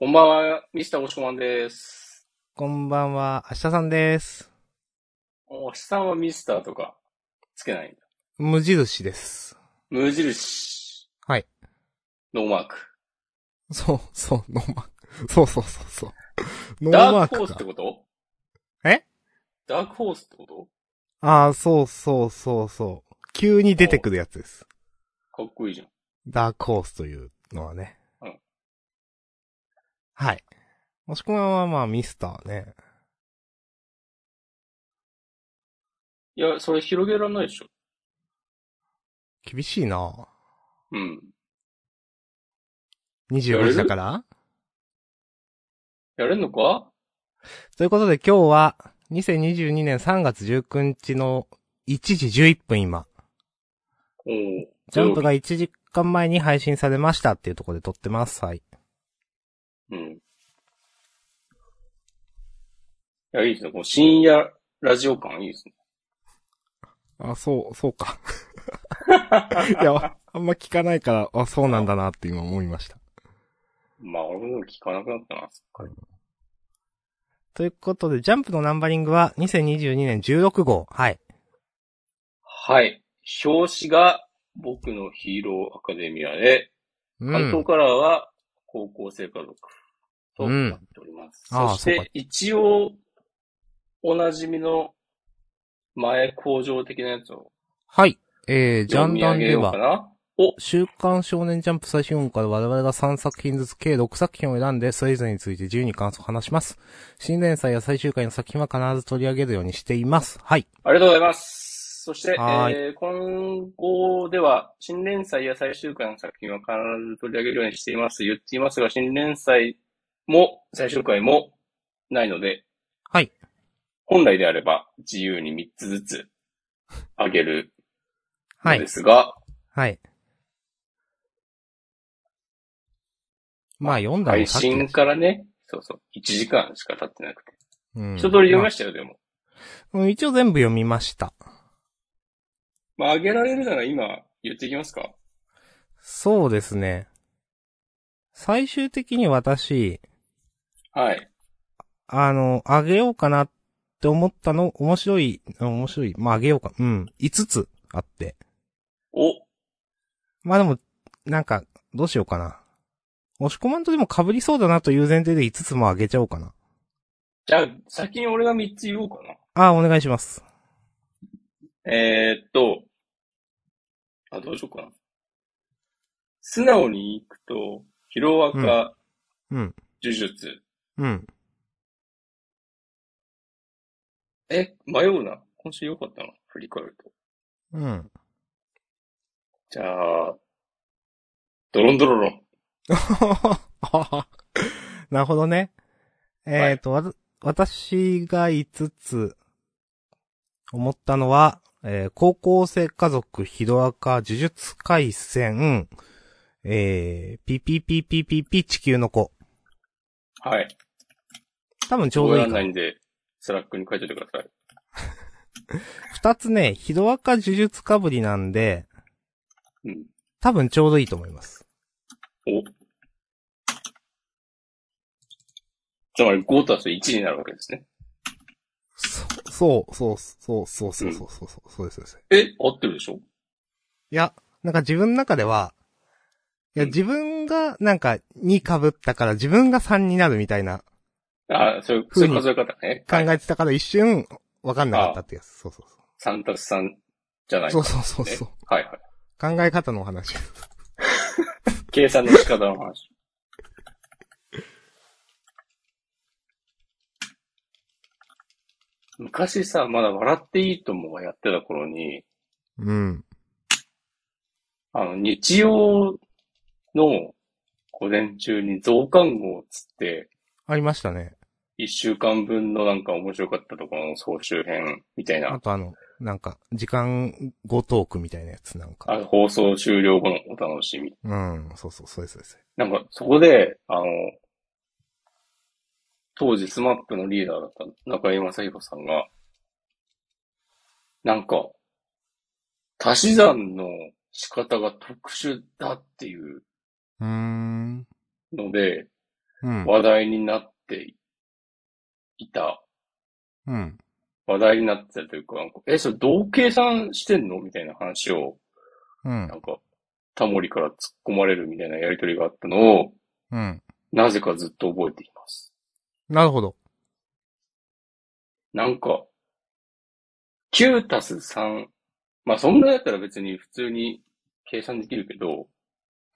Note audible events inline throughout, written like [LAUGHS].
こんばんは、ミスターおしこまんです。こんばんは、明日さんです。おしさんはミスターとかつけないんだ。無印です。無印。はい。ノーマーク。そう、そう、ノーマーク。そうそうそうそう。ノーダマークかークホースって。こと？え？ダークホースってこと？ああ、そうそうそうそう。急に出てくるやつです。かっこいいじゃん。ダークホースというのはね。うんはい。もしくはまあミスターね。いや、それ広げられないでしょ。厳しいなうん。24時だから？やれんのか？ということで今日は、2022年3月19日の1時11分今。おージャンプが1時間前に配信されましたっていうところで撮ってます。はい。うん。いや、いいですね。この深夜ラジオ感いいですね。あ、そう、そうか。[LAUGHS] いや、あんま聞かないから、あ、そうなんだなって今思いました。まあ、俺も聞かなくなったな、すっかり。ということで、ジャンプのナンバリングは2022年16号。はい。はい。表紙が僕のヒーローアカデミアで、うん。関東カラーは高校生家族とっております。うかそして、一応、おなじみの前工場的なやつをはい。えー、ジャンダンでは。週刊少年ジャンプ最新号から我々が3作品ずつ計6作品を選んで、それぞれについて自由に感想を話します。新連載や最終回の作品は必ず取り上げるようにしています。はい。ありがとうございます。そして、えー今後では、新連載や最終回の作品は必ず取り上げるようにしています。言っていますが、新連載も最終回もないので、はい。本来であれば自由に3つずつあげるはいので。すが、はい。まあ、読んだの配さっきだ信しからね、そうそう、1時間しか経ってなくて。うん一通り読みましたよ、でも。まあうん一応全部読みました。まあ、あげられるなら今言っていきますかそうですね。最終的に私、はい。あの、あげようかなって思ったの、面白い、面白い、まああげようか、うん、5つあって。お、まあでも、なんか、どうしようかな。押し込まんとでも被りそうだなという前提で5つもあげちゃおうかな。じゃあ、先に俺が3つ言おうかな。ああ、お願いします。えー、っと、あ、どうしようかな。素直に行くと、ヒロアカ、うん、呪術。うん。え、迷うな。今週良かったな。振り返ると。うん。じゃあ、ドロンドロロン。[LAUGHS] なるほどね。えっ、と、わた私が5つ思ったのは、えー高校生家族ヒロアカ呪術回戦、えー、ピピピピピピ地球の子。はい。多分ちょうどいいかないんで、スラックに書いておいてください。二つね、ヒロアカ呪術かぶりなんで、うん。多分ちょうどいいと思います。お。つまり5たす1になるわけですね。そう、そう、そう、そう、そう、そう、そう、そう、そうです、そうです。え、合ってるでしょ？いや、なんか自分の中では、いや、うん自分が、なんか、2被ったから自分が3になるみたいなあそういう、そうういう数え方ね。考はいえてたから一瞬、わかんなかったってやつ。そうそうそ3たす3じゃなう。いかそうそうそうそう。はいはい。考え方のお話。[LAUGHS] 計算の仕方の話。昔さ、まだ笑っていいともがやってた頃に、うん。あの、日曜の午前中に増刊号つって、ありましたね。一週間分のなんか面白かったところの総集編みたいな、あとあの、なんか、時間後トークみたいなやつなんか。あ放送終了後のお楽しみ。うん、そうそう、そうです、そうです。なんか、そこで、あの、当時スマップのリーダーだった中井正宏さんが、なんか、足し算の仕方が特殊だっていう。ので、うん。話題になっていた、うん。話題になってたというか、なんかえ、それどう計算してんのみたいな話を、うんな。んか、タモリから突っ込まれるみたいなやりとりがあったのを、うん。なぜかずっと覚えています。なるほど。なんか、9たす3。まあそんなやったら別に普通に計算できるけど、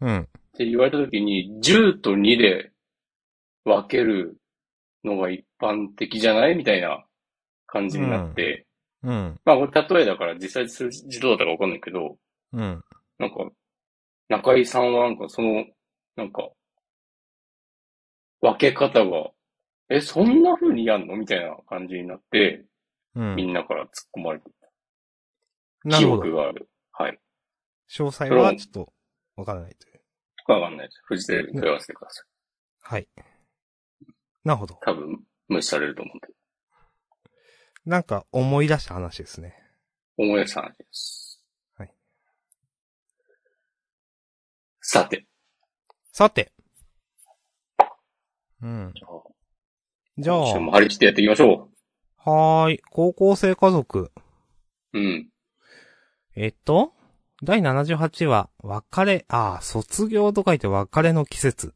うん。って言われたときに、10と2で分けるのが一般的じゃないみたいな感じになって、うん。まあこれ例えだから実際数字どうだったかわかんないけど、うん。なんか、中井さんはなんかその、なんか、分け方が、え、そんな風にやんの？みたいな感じになって、うん。みんなから突っ込まれてなるほど記憶。がある。はい。詳細はちょっとわからないという。わかんないです。フジテレビに問い合わせてください。はい。なるほど。多分、無視されると思うんで。なんか思い出した話ですね。思い出した話です。はい。さて。さて。うん。じゃあ、じゃあ、今週も張り切ってやっていきましょはーい。高校生家族。う。うん。えっと、第78話、別れ、ああ、卒業と書いて別れの季節。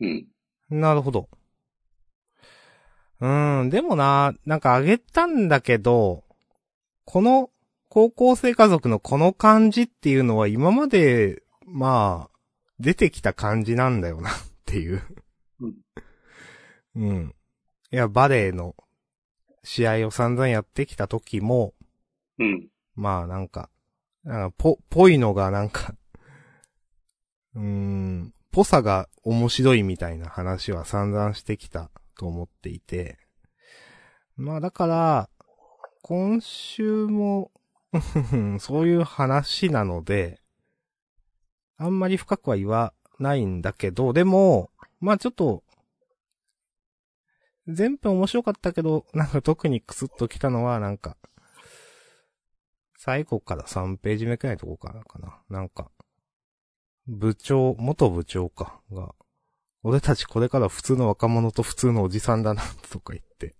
うん。なるほど。うーん、でもな、なんかあげたんだけど、この高校生家族のこの感じっていうのは今まで、まあ、出てきた感じなんだよなっていう。うん。いや、バレエの試合を散々やってきた時も、うん。まあなんか、なんかぽ、ぽいのがなんか、うーん、ぽさが面白いみたいな話は散々してきたと思っていて、まあだから、今週も、[LAUGHS] そういう話なので、あんまり深くは言わないんだけど、でも、まあちょっと、全編面白かったけど、なんか特にクスッときたのは、なんか、最後から3ページ目くらいのとこからかな。なんか、部長、元部長か、が、俺たちこれから普通の若者と普通のおじさんだな、とか言って。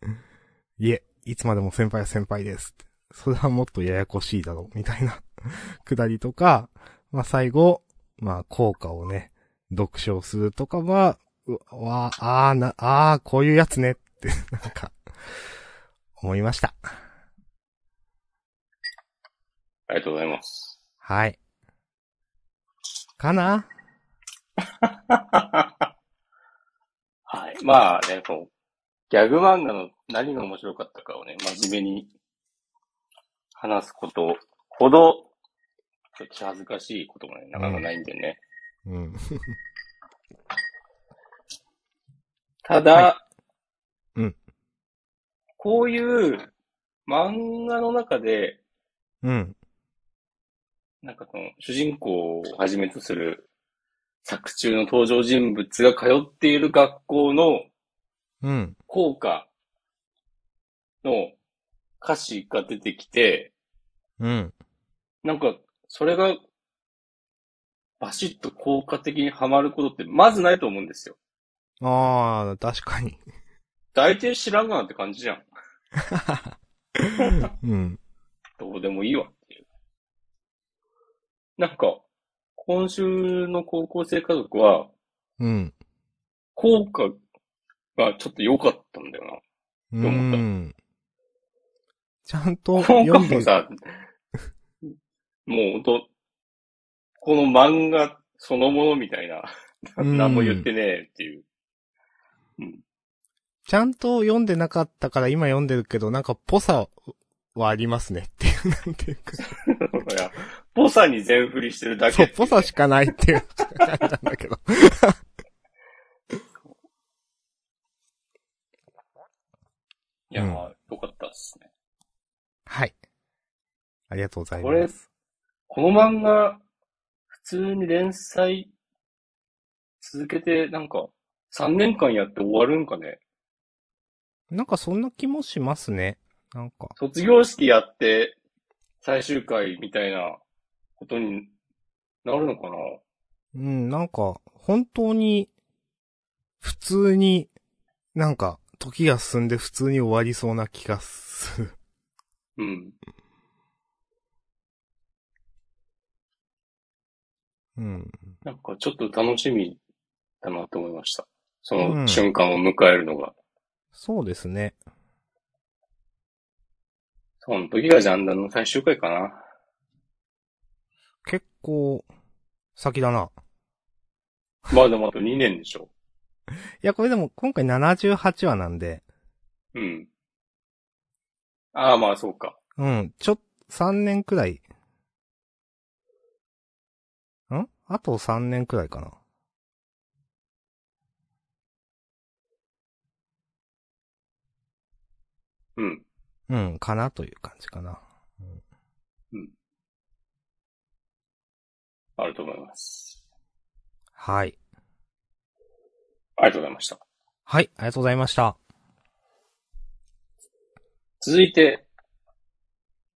いえ、いつまでも先輩は先輩ですって。それはもっとややこしいだろう、みたいなくだりとか、まあ最後、まあ効果をね、読書するとかは、うわ、あーな、あー、こういうやつねって、[LAUGHS] なんか、思いました。ありがとうございます。はい。かな？はい。まあね、こう、ギャグ漫画の何が面白かったかをね、真面目に話すことほど、ちょっと気恥ずかしいこともね、なかなかないんでね。うん。ただ、はうんこういう漫画の中で、うん。なんかこの主人公をはじめとする作中の登場人物が通っている学校のうん。校歌の歌詞が出てきて、うん。なんか、それが、バシッと効果的にはまることってまずないと思うんですよ。ああ、確かに。大体知らんがなって感じじゃん。[LAUGHS] うん。どうでもいいわ。なんか、今週の高校生家族は、うん。効果がちょっこ良かったんだようどう思ったん。ちゃんとな。効読んで、果もさ、もうほんと、この漫画そのものみたいな、うん何も言ってねえっていう。ちゃんと読んでなかったから今読んでるけど、なんかぽさはありますねっていう、なんていうか。[LAUGHS] いや、ぽさに全振りしてるだけそう、ぽさしかないっていう感じなんだけど。[LAUGHS] いや、うんよかったっすね。はい。ありがとうございこれます。この漫画、普通に連載続けて、なんか、3年間やって終わるんかね？なんかそんな気もしますね。なんか。卒業式やって、最終回みたいなことになるのかな？うん、なんか、本当に、普通に、なんか、時が進んで普通に終わりそうな気がする。うん。うん。なんかちょっと楽しみだなと思いました。そうんの瞬間を迎えるのが。そうですね。その時がジャンダンの最終回かな。結構、先だな。まあでもあと2年でしょ。[LAUGHS] いや、これでも今回78話なんで、うん。ああ、まあそうか。うん、ちょっ、3年くらい。ん？あと3年くらいかな。うん。うん、かなという感じかな。あると思います。はい。ありがとうございました。はい、ありがとうございました。続いて、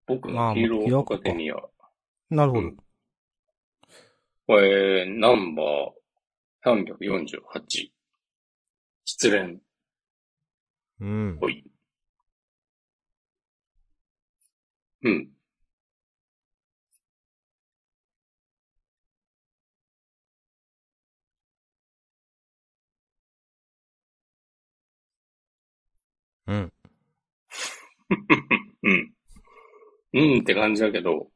僕まあのヒーローアカデミア。なるほど。うんえー、ナンバー348。失恋。うん。ほい。うん。うん。[LAUGHS] うん。うんって感じだけど、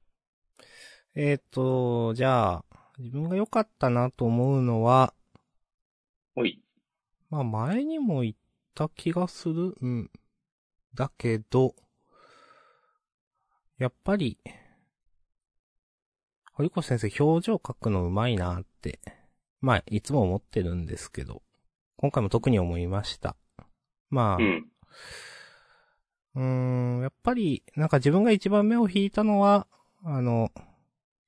えっ、と、じゃあ、自分が良かったなと思うのは、ほい。まあ前にも言った気がする。うん。だけど、やっぱり、堀越先生表情描くの上手いなって、まあいつも思ってるんですけど、今回も特に思いました。まあ、うん。うーん、やっぱり、なんか自分が一番目を引いたのは、あの、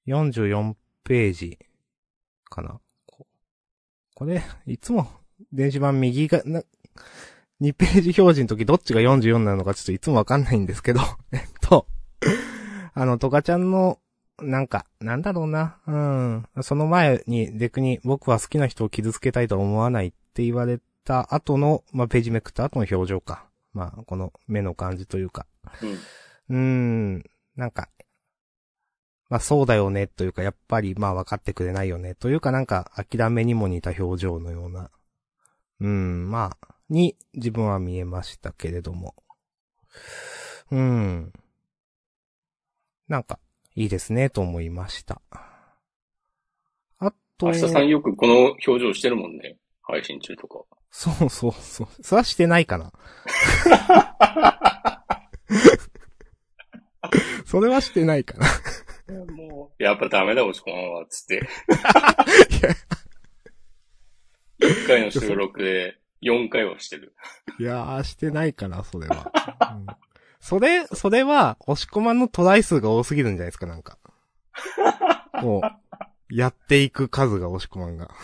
44ページかな。ここれ、いつも電子版右が、な、2ページ表示の時どっちが44なのかちょっといつもわかんないんですけど、[LAUGHS] えっと、あの、トカちゃんの、なんか、なんだろうな、うん。その前に、デクに僕は好きな人を傷つけたいとは思わないって言われた後の、まあ、ページめくった後の表情か。まあ、この目の感じというか。うん。うーん、なんか、まあそうだよねというか、やっぱりまあ分かってくれないよねというかなんか諦めにも似た表情のような、うん、まあ、に自分は見えましたけれども。うん。なんか、いいですねと思いました。あと、明日さんよくこの表情してるもんね。配信中とか。そうそうそう。それはしてないかな。[LAUGHS] それはしてないかな。もう、やっぱダメだ、押し込まんは、つって。1回の収録で4回はしてる。いやー、してないかな、それは。うんそれ、それは、押し込まんのトライ数が多すぎるんじゃないですか、なんか。[LAUGHS] こう、やっていく数が押し込まんが。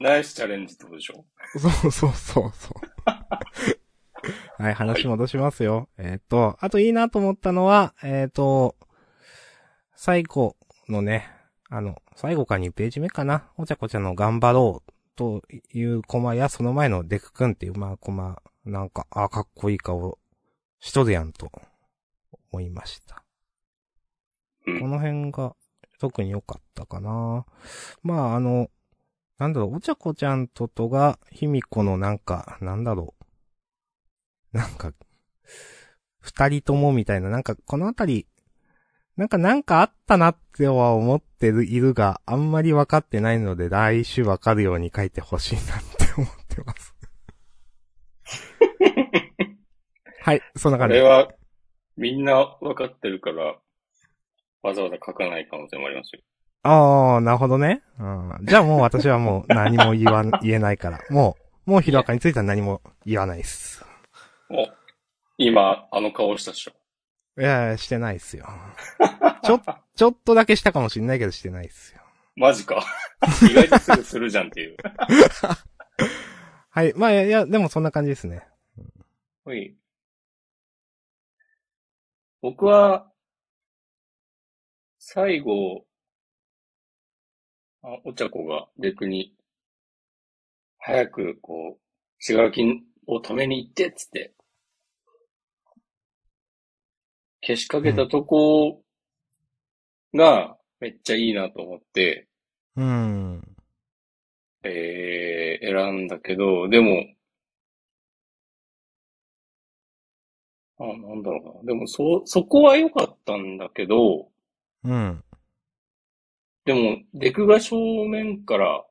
ナイスチャレンジってことでしょ？そうそうそうそう。[LAUGHS] はい、話戻しますよ。えっ、と、あといいなと思ったのは、えっ、と、最後のね、あの、最後か2ページ目かな？お茶子ちゃんの頑張ろうというコマや、その前のデクくんっていう、まあ、コマ、なんか、あかっこいい顔しとるやんと思いました。うんこの辺が特に良かったかな。まあ、あの、なんだろう、お茶子ちゃんととが、ひみこのなんか、なんだろう。なんか、二人ともみたいな、なんかこのあたり、なんかなんかあったなっては思ってる、いるが、あんまり分かってないので、来週分かるように書いてほしいなって思ってます。[LAUGHS] はい、そんなこ感じれ。は、みんな分かってるから、わざわざ書かない可能性もありますよ。ああ、なるほどね。うん、じゃあもう私はもう何も言わん、言えないから。[LAUGHS] もう、もうヒロアカについては何も言わないっす。お、今、あの顔したでしょ。いやしてないっすよ。[LAUGHS] ちょ、ちょっとだけしたかもしんないけどしてないっすよ。マジか。[LAUGHS] 意外とすぐするじゃんっていう。はい。まあ、いやでもそんな感じですね。はい。僕は、最後、あ、お茶子がデクに早く、こう、しがらきを止めに行って、つって、消しかけたとこが、めっちゃいいなと思って、うん。えー、選んだけど、でも、あ、なんだろうな。でも、そ、そこは良かったんだけど、うん。でも、デクが正面から、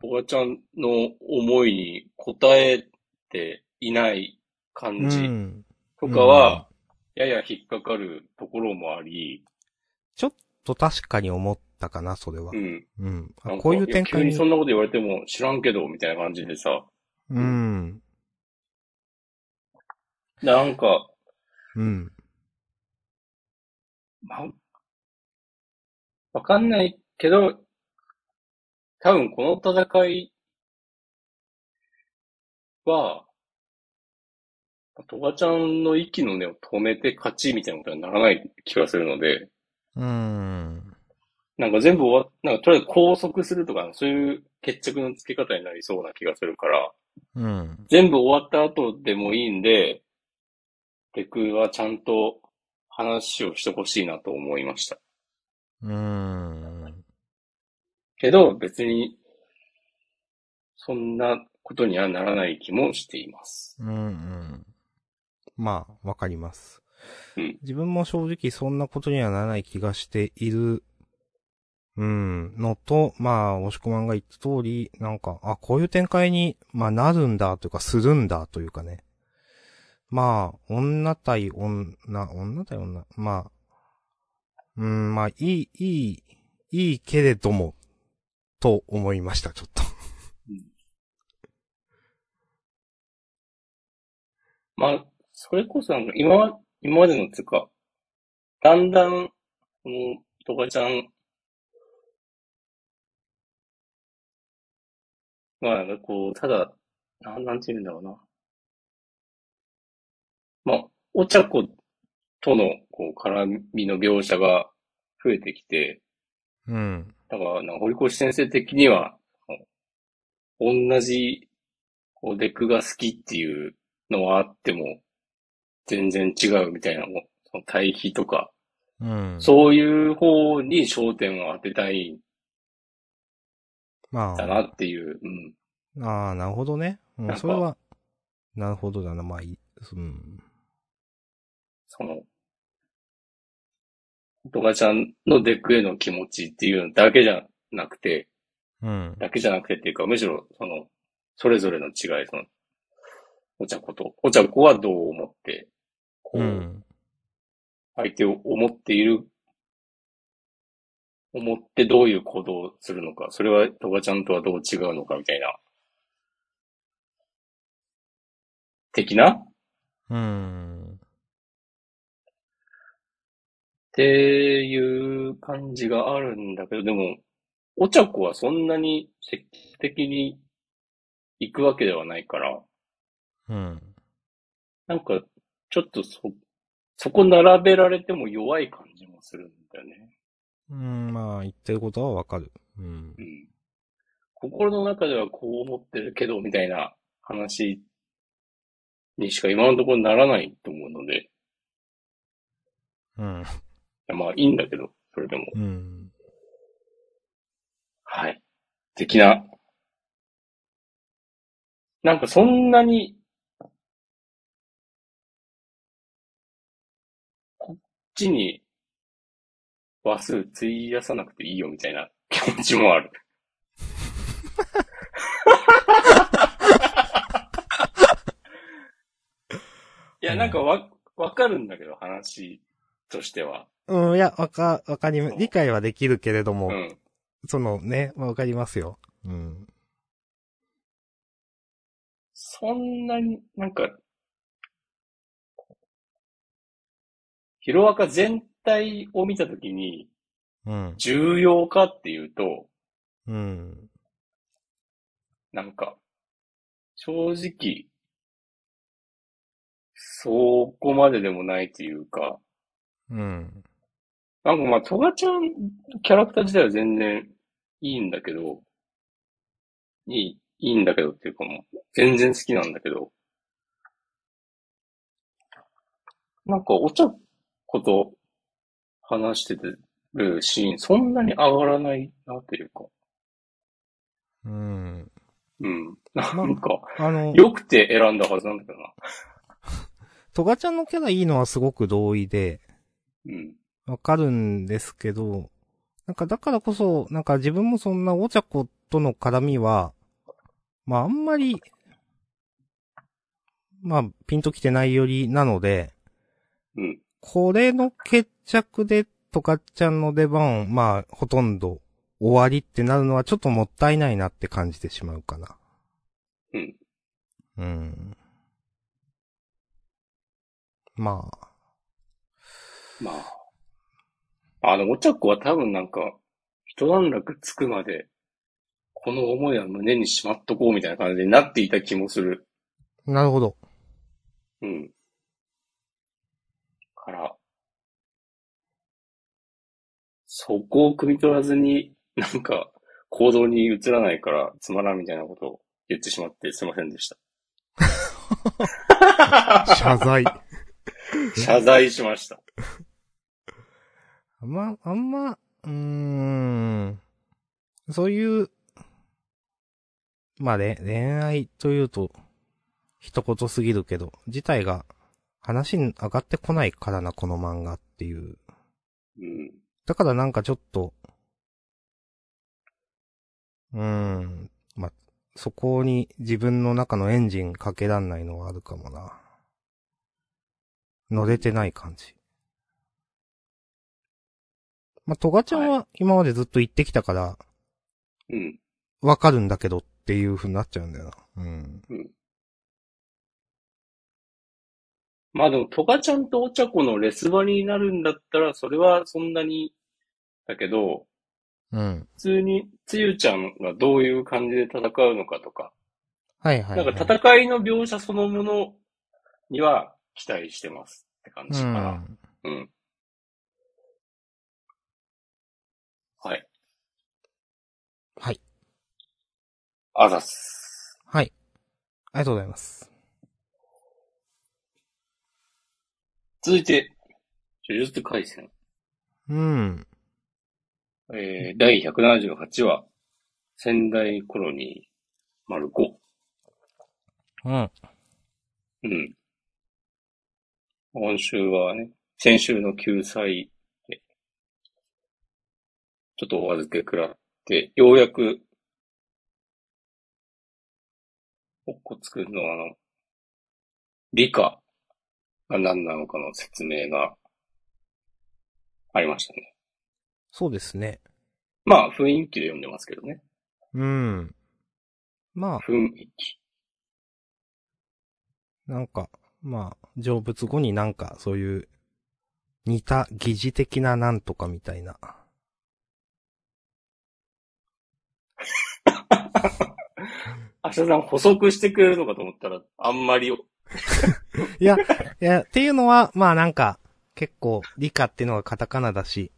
トガちゃんの思いに応えていない感じうん。とかは、やや引っかかるところもあり、ちょっと確かに思ったかな、それはう。ん。うん。こういう展開に。にそんなこと言われても知らんけど、みたいな感じでさ、うん。なんか、うん。ま、わかんないけど、多分この戦いは、トガちゃんの息の根を止めて勝ちみたいなことにならない気がするので、うん。なんか全部終わっ、なんかとりあえず拘束するとか、そういう決着のつけ方になりそうな気がするから、うん。全部終わった後でもいいんで、テクはちゃんと話をしてほしいなと思いました。うん。けど、別に、そんなことにはならない気もしています。うん。うん。まあ、わかります。うん自分も正直そんなことにはならない気がしている、うん、のと、まあ、押し込まんが言った通り、なんか、あ、こういう展開に、まあ、なるんだというか、するんだというかね。まあ、女対女、女対女、まあ、うん、まあ、いい、いい、いいけれども、と思いました、ちょっと。まあ、それこそなんか今、今までのつうか、だんだん、この、トカちゃんが、なんかこう、ただ、なん、なんて言うんだろうな。まあ、お茶子との、こう、絡みの描写が増えてきて、うん。だから、堀越先生的には、同じ、こう、デクが好きっていうのはあっても、全然違うみたいなも、その対比とか、うん。そういう方に焦点を当てたいんまだなっていう、うん。ああ、なるほどね。うん、それは、なるほどだな、まあいい。うん。その、トガちゃんのデクへの気持ちっていうのだけじゃなくて、うん。だけじゃなくてっていうか、むしろ、その、それぞれの違い、その、お茶子と、お茶子はどう思って、こう、うん。相手を思っている、思ってどういう行動をするのか、それはトガちゃんとはどう違うのかみたいな、的なっうん。ていう感じがあるんだけど、でも、お茶子はそんなに積極的に行くわけではないから、うん。なんか、ちょっとそ、そこ並べられても弱い感じもするんだよね。うん、まあ、言ってることはわかる。うんう。ん。心の中ではこう思ってるけど、みたいな話にしか今のところならないと思うので、いうん。やまあいいんだけど、それでも。うん。はい。的な。なんかそんなに、こっちに話数費やさなくていいよみたいな気持ちもある。[LAUGHS] いや、なんかわ、わかるんだけど、話としては。うん、いや、わか、わかり理解はできるけれども、うん。そのね、わかりますよ。うん。そんなになんか、ヒロアカ全体を見たときにうん。重要かっていうと、うん。なんか、正直、そこまででもないというか、うん。なんかまあ、トガちゃん、キャラクター自体は全然いいんだけど、いい、いいいんだけどっていうかもう、全然好きなんだけど、なんか、お茶子と話してるシーン、そんなに上がらないなっていうか、うん。うん。なんか、あの、良くて選んだはずなんだけどな。トガちゃんのキャラいいのはすごく同意で、うん。わかるんですけど、なんかだからこそ、なんか自分もそんなお茶子との絡みは、まああんまり、まあピンときてないよりなので、うん。これの決着でトカちゃんの出番、まあほとんど終わりってなるのはちょっともったいないなって感じてしまうかな。うん。うん。まあ、まあ。あの、お茶子は多分なんか、一段落つくまで、この思いは胸にしまっとこうみたいな感じになっていた気もする。なるほど。うん。から、そこを汲み取らずに、なんか、行動に移らないからつまらんみたいなことを言ってしまってすいませんでした。[LAUGHS] 謝罪。[LAUGHS] 謝罪しました。あんま、あんま、うーん。そういう、まあ、れ恋愛というと、一言すぎるけど、自体が話に上がってこないからな、この漫画っていう。うん。だからなんかちょっと、うーん。まあ、そこに自分の中のエンジンかけらんないのはあるかもな。乗れてない感じ。まあ、トガちゃんは今までずっと言ってきたから、うん。わかるんだけどっていう風になっちゃうんだよな。うん。まあでも、トガちゃんとお茶子のレスバリになるんだったら、それはそんなに、だけど、うん。普通に、つゆちゃんがどういう感じで戦うのかとか、はいはい、は。ないんか戦いの描写そのものには期待してますって感じかな。うん。うん。はい。はい。あざっす。はい。ありがとうございます。続いて、呪術回戦。うん。えー、第178話、仙台コロニー、丸5。うん。うん。今週はね、先週の救済で、ちょっとお預けくらって、ようやく、おっこつくんのあの、理科が何なのかの説明がありましたね。そうですね。まあ、雰囲気で読んでますけどね。うん。まあ、雰囲気。なんか、まあ、成仏後になんか、そういう、似た疑似的ななんとかみたいな。明日さん補足してくれるのかと思ったら、あんまりよ、[LAUGHS] いや、いや、っていうのは、まあなんか、結構、理科っていうのがカタカナだし、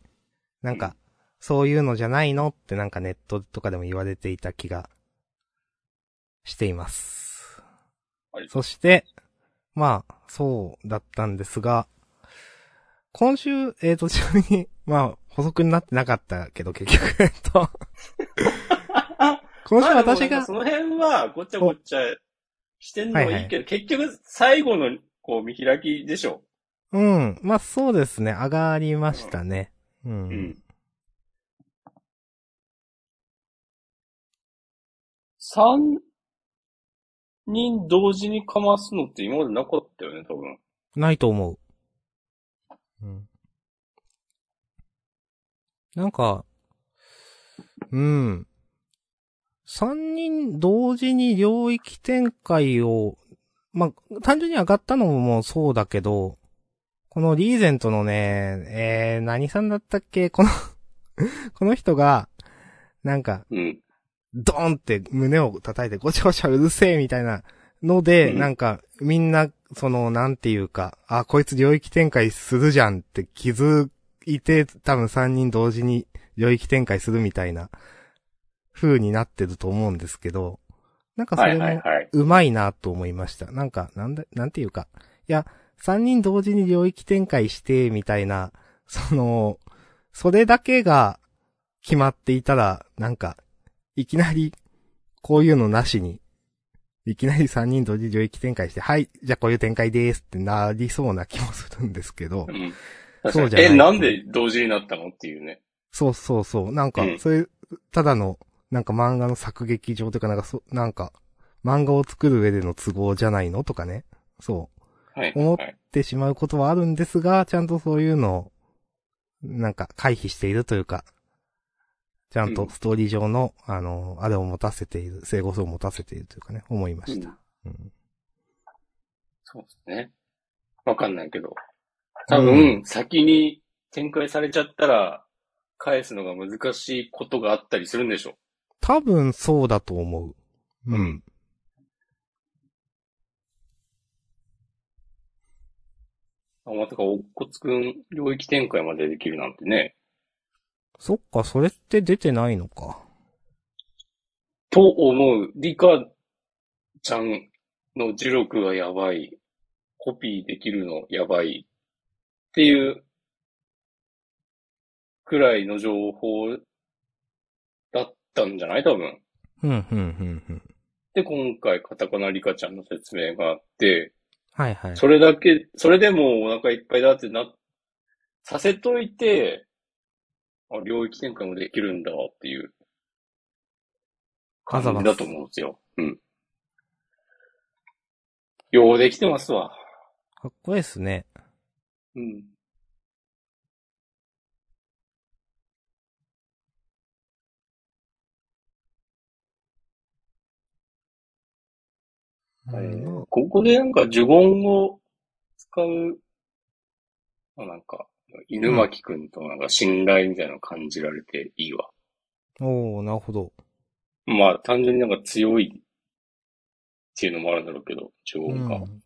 なんか、そういうのじゃないのってなんかネットとかでも言われていた気がしています。はいそして、まあ、そうだったんですが、今週、えっ、と、ちなみに、まあ、補足になってなかったけど、結局、えっと、今週まあでも私がそ、の辺はごちゃごちゃしてんのもいいけど、結局最後のこう見開きでしょ。うん、まあそうですね、上がりましたね。うん。うん。三人同時にかますのって今までなかったよね、多分。ないと思う。うん。なんか、うん。三人同時に領域展開を、まあ、単純に上がったのもそうだけど、このリーゼントのね、えー、何さんだったっけ？この [LAUGHS] この人が、なんか、うん。ドーンって胸を叩いてごちゃごちゃうるせえみたいなので、うんなんか、みんな、その、なんていうか、あ、こいつ領域展開するじゃんって気づいて、多分3人同時に領域展開するみたいな、風になってると思うんですけど、なんかそはいれも。うまいなと思いました。なんか、なんだ、なんていうか。いや、三人同時に領域展開して、みたいな、その、それだけが決まっていたら、なんか、いきなり、こういうのなしに、いきなり三人同時に領域展開して、はい、じゃあこういう展開ですってなりそうな気もするんですけどう、ん。そうじゃないえ、なんで同時になったのっていうね。そうそうそう、なんかう、んそれ、ただの、なんか漫画の作劇場というか、なんかそ、なんか、漫画を作る上での都合じゃないの？とかね。そう。はい。思ってしまうことはあるんですが、ちゃんとそういうのを、なんか回避しているというか、ちゃんとストーリー上の、あの、あれを持たせている、整合性を持たせているというかね、思いました。うん。そうですね。わかんないけど。多分、先に展開されちゃったら、返すのが難しいことがあったりするんでしょ多分そうだと思う。うん。あ、まさか、おっこつくん、領域展開までできるなんてね。そっか、それって出てないのか。と思う。リカちゃんの呪力がやばい。コピーできるのやばい。っていう、くらいの情報たんじゃない？多分。うん、うん、うん、うん。で、今回、カタカナリカちゃんの説明があって、はいはい。それだけ、それでもお腹いっぱいだってな、させといて、あ、領域展開もできるんだっていう感じだと思うんですよ。うん。ようできてますわ。かっこいいですね。うん。ここでなんか呪言を使う、まあなんか、犬巻くんとなんか信頼みたいなのを感じられていいわ。おー、なるほど。まあ単純になんか強いっていうのもあるんだろうけど、呪う言が。ん。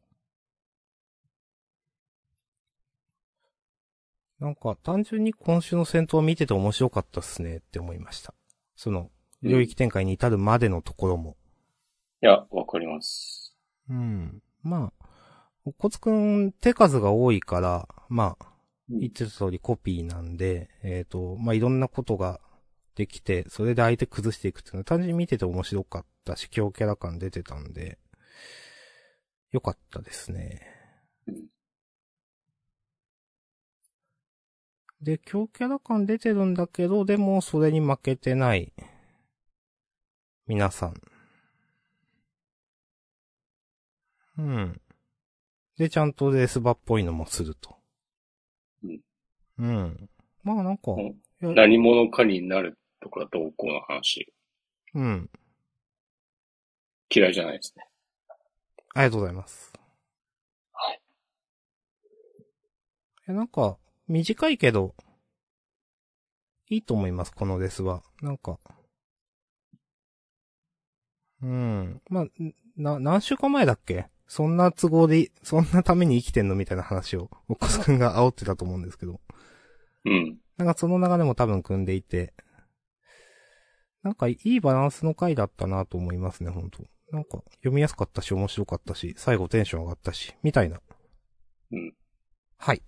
なんか、単純に今週の戦闘を見てて面白かったっすねって思いました。その、領域展開に至るまでのところも。いや、わかります。うん。まあ、おこつくん手数が多いから、まあ、うん言ってた通りコピーなんで、えっ、と、まあいろんなことができて、それで相手崩していくっていうのは単純に見てて面白かったし、強キャラ感出てたんで、よかったですね。うんで、強キャラ感出てるんだけど、でもそれに負けてない、皆さん。うん。で、ちゃんとレース場っぽいのもすると。うん。うん。まあなんか、何者かになるとかどうこうの話、うん。嫌いじゃないですね。ありがとうございます。はい。え、なんか、短いけど、いいと思います、このレースは。なんか。うん。まあ、んな、何週間前だっけそんな都合でい、そんなために生きてんのみたいな話を、おこすくんが煽ってたと思うんですけど。うん。なんかその流れも多分組んでいて、なんかいいバランスの回だったなと思いますね、本当なんか読みやすかったし面白かったし、最後テンション上がったし、みたいな。うん。はい。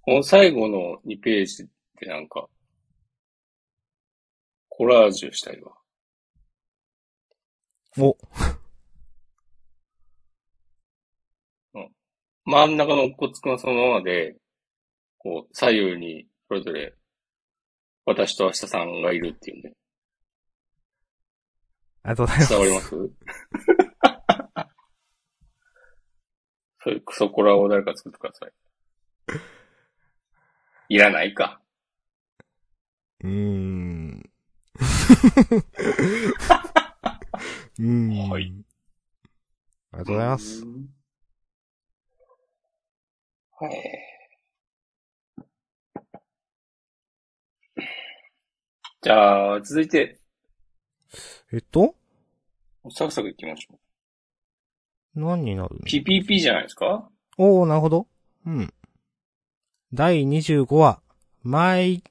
この最後の2ページってなんか、コラージュしたいわ。お、真ん中のお骨くんはそのままで、こう、左右にそれぞれ、私と明日さんがいるっていうね。ありがとうございます。伝わります？[LAUGHS] そういうクソコラを誰か作ってください。いらないか。うーん。[LAUGHS] うーん。はいありがとうございます。うん。はい。じゃあ、続いて、えっと？サクサクいきましょう。何になるの？PPP じゃないですか？おー、なるほど。うん。第25話、My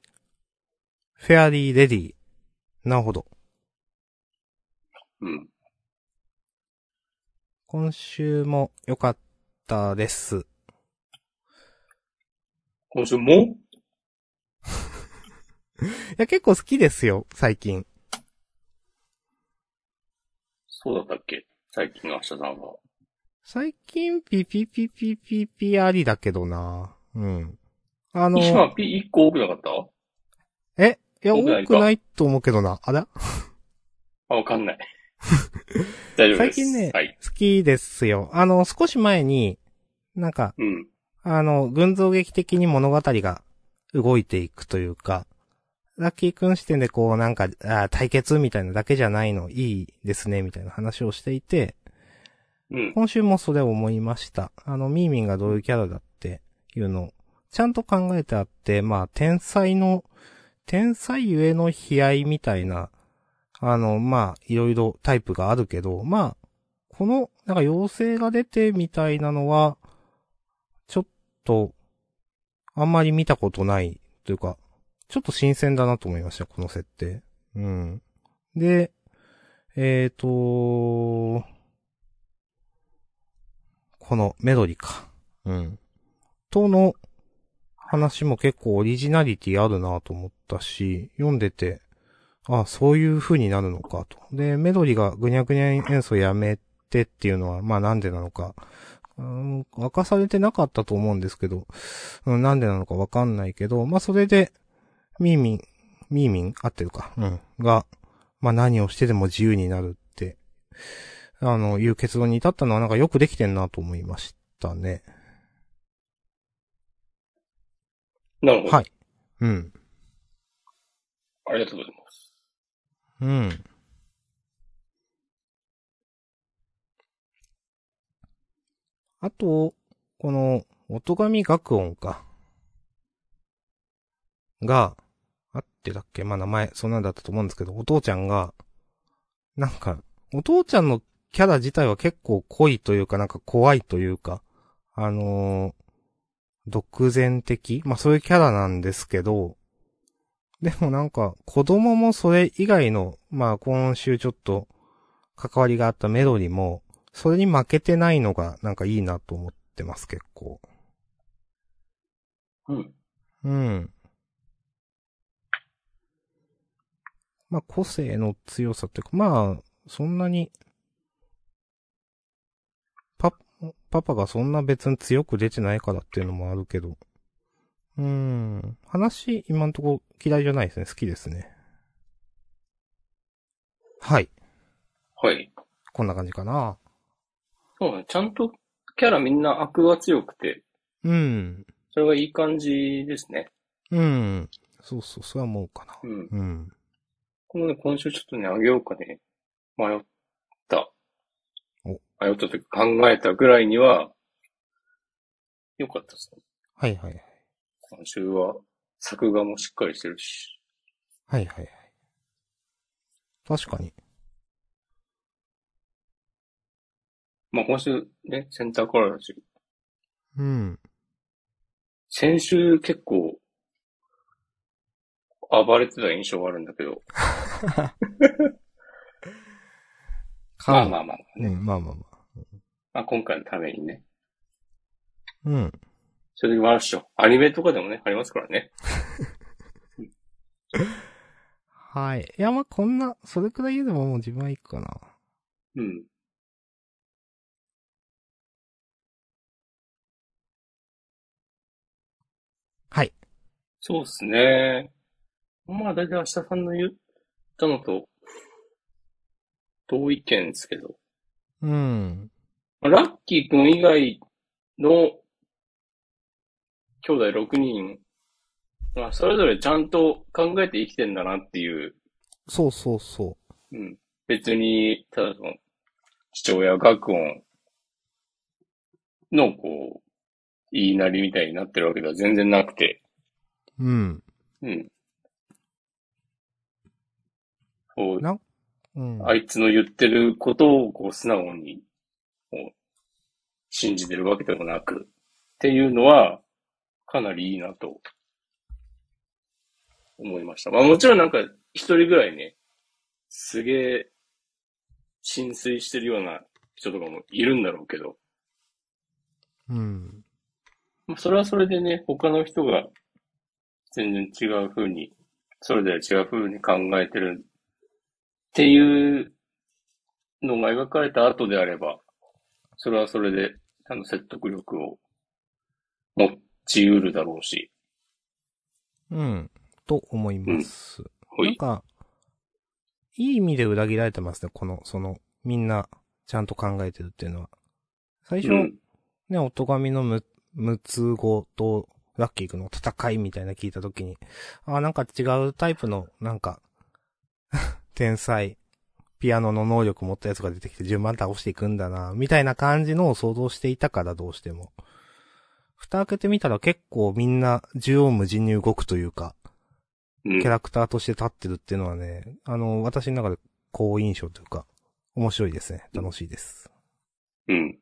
フェアリーレディ。なるほど。うん。今週も良かったです。今週も？[LAUGHS] いや、結構好きですよ、最近。そうだったっけ？最近の明日さんは。最近、ピピピピピピありだけどな。うん。あの、今、ピ1個多くなかった？え？いや、多くないと思うけどな。あら？[LAUGHS] あ、わかんない。大丈夫です。最近ねはい。好きですよ。あの、少し前に、なんか、うん。あの、群像劇的に物語が動いていくというか、ラッキーくん視点でこうなんか、あー対決みたいなだけじゃないのいいですね、みたいな話をしていて、うん。今週もそれを思いました。あの、ミーミンがどういうキャラだっていうのを、ちゃんと考えてあって、まあ、天才の、天才ゆえの悲哀みたいな、あの、まあ、いろいろタイプがあるけど、まあ、この、なんか妖精が出てみたいなのは、ちょっと、あんまり見たことない、というか、ちょっと新鮮だなと思いました、この設定。うん。で、えーと、このメロディか。うん。との話も結構オリジナリティあるなと思ったし、読んでて、あそういう風になるのかと。で、メロディがぐにゃぐにゃ演奏やめてっていうのは、まあなんでなのか、うん、明かされてなかったと思うんですけど、うん、なんでなのかわかんないけど、まあそれで、ミーミン、ミーミン合ってるか、うん、が、まあ何をしてでも自由になるって、あの、いう結論に至ったのはなんかよくできてんなと思いましたね。なるほど。はい。うん。ありがとうございます。うん。あと、この、音神学音か。が、あってだっけ？まあ、名前、そんなんだったと思うんですけど、お父ちゃんが、なんか、お父ちゃんのキャラ自体は結構濃いというか、なんか怖いというか、あのー独善的？まあ、そういうキャラなんですけど、でもなんか、子供もそれ以外の、まあ今週ちょっと関わりがあったメロディも、それに負けてないのがなんかいいなと思ってます、結構。うん。うん。まあ個性の強さっていうか、まあ、そんなに、パ、パパがそんな別に強く出てないからっていうのもあるけど。うーん。話、今んとこ嫌いじゃないですね。好きですね。はい。はい。こんな感じかな。そうね。ちゃんとキャラみんな悪が強くて、うん。それがいい感じですね。うん。そうそう、それは思うかな。うん。うん。このね、今週ちょっとね、あげようかね、迷った。お迷ったというか考えたぐらいには、良かったですね。はいはいはい。今週は、作画もしっかりしてるし。はいはいはい。確かに。まあ今週ね、センターカラーだし、うん。先週結構、暴れてた印象があるんだけど、[LAUGHS] まあまあまあ、ねうん、まあまあまあ。まあ今回のためにね。うん。そういう時もあるっしょ。アニメとかでもね、ありますからね。はい。いや、まあ、こんな、それくらい言うのももう自分はいいかな。うん。はい。そうですね。まあ大体明日さんの言ったのと、同意見ですけど。うん。まあラッキー君以外の兄弟6人、まあそれぞれちゃんと考えて生きてんだなっていう、そうそうそうん。別に、ただその、父親学音のこう、言いなりみたいになってるわけでは全然なくて、う。うん。うん。こうなうん。あいつの言ってることをこう素直にこう信じてるわけでもなく、っていうのはかなりいいなと思いました。まあもちろんなんか一人ぐらいね、すげえ浸水してるような人とかもいるんだろうけど、うん。まあそれはそれでね、他の人が全然違う風に、それぞれ違う風に考えてるっていうのが描かれた後であれば、それはそれで、あの、説得力を持ち得るだろうし、うん。と思います。ほい。なんか、いい意味で裏切られてますね、この、その、みんな、ちゃんと考えてるっていうのは。最初、うん。ね、おとがみのむ、むつごと、ラッキーくんの戦いみたいな聞いたときに、あ、なんか違うタイプの、なんか、[LAUGHS] 天才、ピアノの能力持ったやつが出てきて順番倒していくんだな、みたいな感じのを想像していたからどうしても。蓋開けてみたら結構みんな縦横無尽に動くというか、うんキャラクターとして立ってるっていうのはね、あの、私の中で好印象というか、面白いですね。楽しいです。うん。い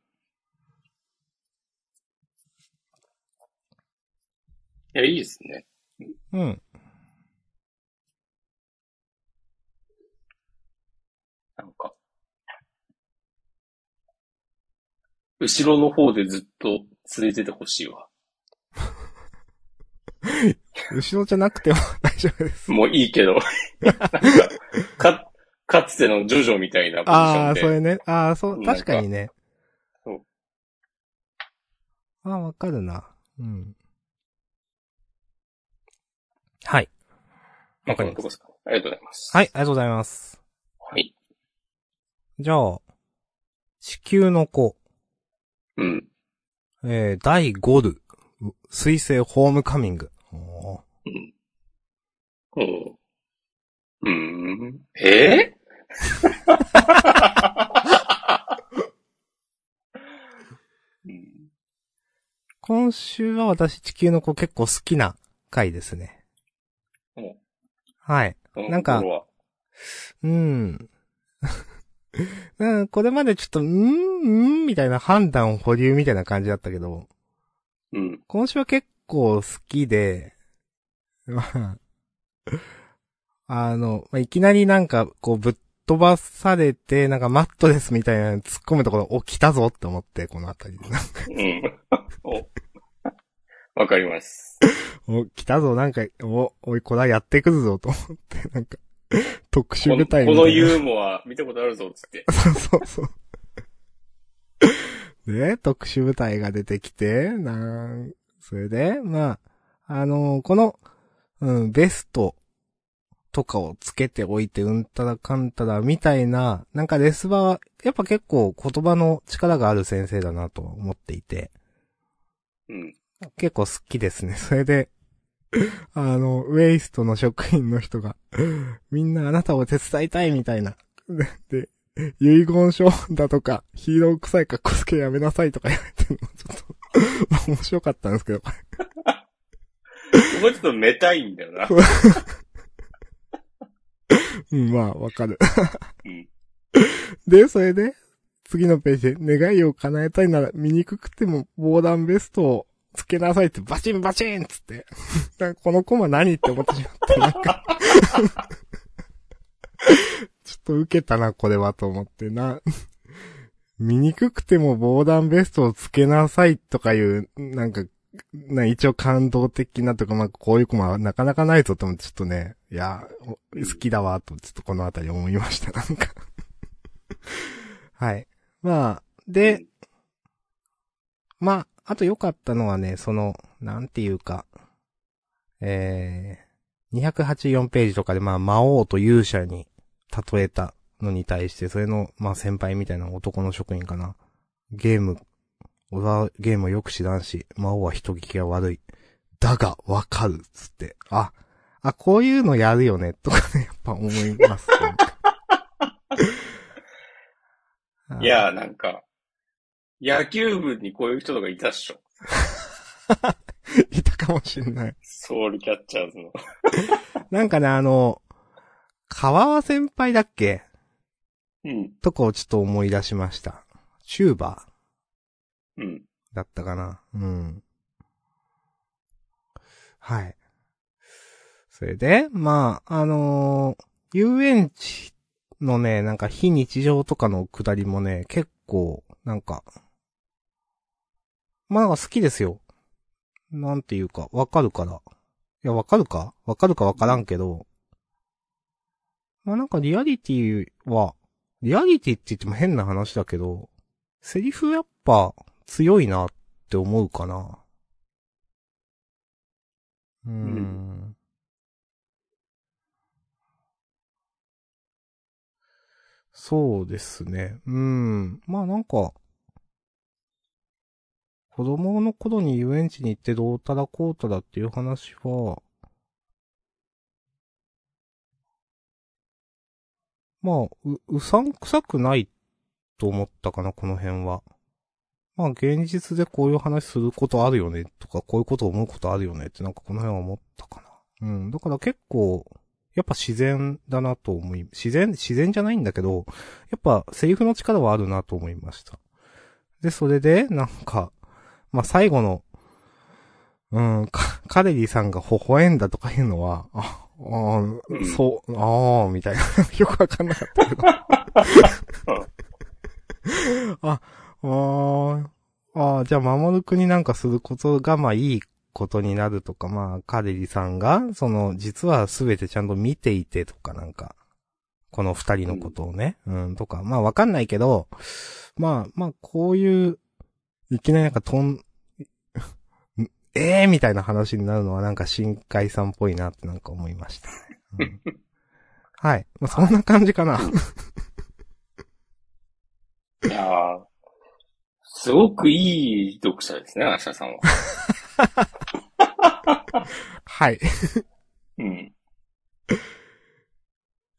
や、いいですね。うん。なんか。後ろの方でずっと続いててほしいわ。[LAUGHS] 後ろじゃなくても [LAUGHS] 大丈夫です。もういいけど。なんか、か、かつてのジョジョみたいなポジショああ、ンで。それね。ああ、そう、確かにね。そう。ああ、わかるな。うん。はい。まあ、このとこですか？ありがとうございます。はい、ありがとうございます。はい。じゃあ、地球の子、うん。えー、第5ル、う水星ホームカミング。おーうん。おう。うーん。え [LAUGHS] うん今週は私地球の子結構好きな回ですね。おはい。なんかうん。うん、これまでちょっと、うん、うんみたいな判断保留みたいな感じだったけど、うん。今週は結構好きで、まあ、あの、まあ、いきなりなんか、こう、ぶっ飛ばされて、なんかマットレスみたいなの突っ込むところ、お、来たぞって思って、このあたりで。うん。お。わかります。お、来たぞ、なんか、お、おい、これはやってくるぞ、と思って、なんか、[LAUGHS] 特殊部隊みたいな。このユーモア見たことあるぞ、つって。[LAUGHS] そうそうそう。で、特殊部隊が出てきて、なん、それで、まあ、あのこの、うん、ベストとかをつけておいて、うんたらかんたらみたいな、なんかレスバは、やっぱ結構言葉の力がある先生だなと思っていて、うん。結構好きですね。それで、[LAUGHS] あの、ウェイストの職員の人が、みんなあなたを手伝いたいみたいな。で、で遺言書だとか、ヒーロー臭い格好つけやめなさいとか言われてるの、ちょっと、まあ面白かったんですけど、[LAUGHS] ここちょっとめたいんだよな。[LAUGHS] うん、まあ、わかる。うん。で、それで、次のページで、願いを叶えたいなら、醜くても防弾ベストをつけなさいって、バチンバチンっつって。[LAUGHS] なんかこのコマ何って思ってしまって、なんか。[LAUGHS] ちょっと受けたな、これは、と思ってな。醜くても防弾ベストをつけなさいとかいう、なんか、な一応感動的なとか、まあ、こういうコマはなかなかないぞと思って、ちょっとね、いや、お好きだわ、と、ちょっとこのあたり思いました、なんか。はい。まあ、で、まあ、あと良かったのはね、その、なんていうか、えー、284ページとかでまあ、魔王と勇者に例えたのに対して、それの、まあ先輩みたいな男の職員かな。ゲーム、俺はゲームをよく知らんし、魔王は人聞きが悪い。だが、わかる、つって。あ、あ、こういうのやるよね、とかね、やっぱ思います、[LAUGHS] ね。いや、なんか、野球部にこういう人とかいたっしょ。[LAUGHS] いたかもしんない。ソウルキャッチャーズの。[LAUGHS] なんかね、あの、川和先輩だっけ？うん。とかをちょっと思い出しました。チューバーうん。だったかな？うん。はい。それで、まあ、あのー遊園地のね、なんか非日常とかのくだりもね、結構、なんか、まあなんか好きですよ。なんていうか、わかるから。いや、わかるか？わかるかわからんけど、まあなんかリアリティは、リアリティって言っても変な話だけど、セリフやっぱ強いなって思うかな。うーん。そうですね。うん。まあなんか、子供の頃に遊園地に行ってどうたらこうたらっていう話は、まあ、う、うさんくさくないと思ったかな、この辺は。まあ、現実でこういう話することあるよね、とか、こういうこと思うことあるよねってなんかこの辺は思ったかな。うん。だから結構、やっぱ自然だなと思い、自然、自然じゃないんだけど、やっぱセリフの力はあるなと思いました。で、それで、なんか、まあ、最後の、うん、か、カレリさんが微笑んだとかいうのは、あ、あーうんそう、ああ、みたいな。[LAUGHS] よくわかんなかったけど。あ、あーあー、じゃあ、守る国なんかすることが、まあ、いいことになるとか、まあ、カレリさんが、その、実はすべてちゃんと見ていてとか、なんか、この二人のことをね、うん、とか、まあ、わかんないけど、まあ、まあ、こういう、いきなりなんかとん、え [LAUGHS] えー、みたいな話になるのはなんか深海さんっぽいなってなんか思いましたね。うんはい。まあ、そんな感じかな。いやーすごくいい読者ですね、アシャさんは。[LAUGHS] はい。うん。い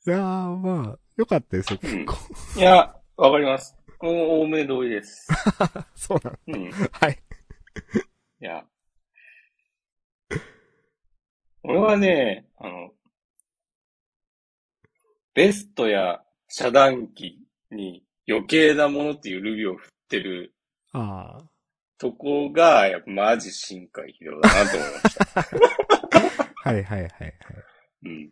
やー、まあ、よかったですよ、結構。いや、わかります。もう、おおめ同意です。[LAUGHS] そうなの。うん。いはい。や。俺はね、あの、ベストや遮断機に余計なものっていうルビを振ってるああ。とこが、やっぱマジ深海秀夫だなと思いました。[LAUGHS] はいはいはいはい。うん。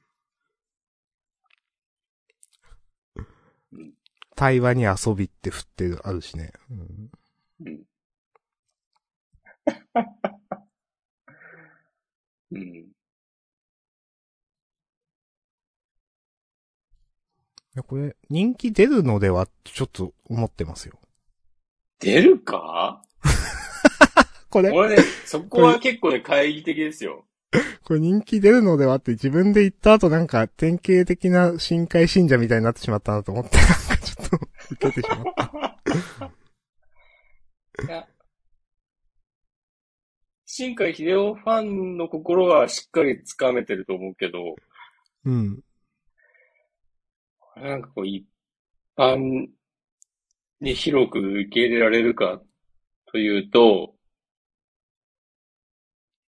対話に遊びって振ってる、あるしね。うん。うん。うん。いや、これ、人気出るのでは、ちょっと思ってますよ。出るか？これ、俺ね、そこは結構ね、懐疑的ですよ。これ人気出るのではって自分で言った後なんか典型的な深海信者みたいになってしまったなと思って、ちょっと受けてしまった。いや、新海秀夫ファンの心はしっかり掴めてると思うけど、うん。なんかこう、一般に広く受け入れられるかというと、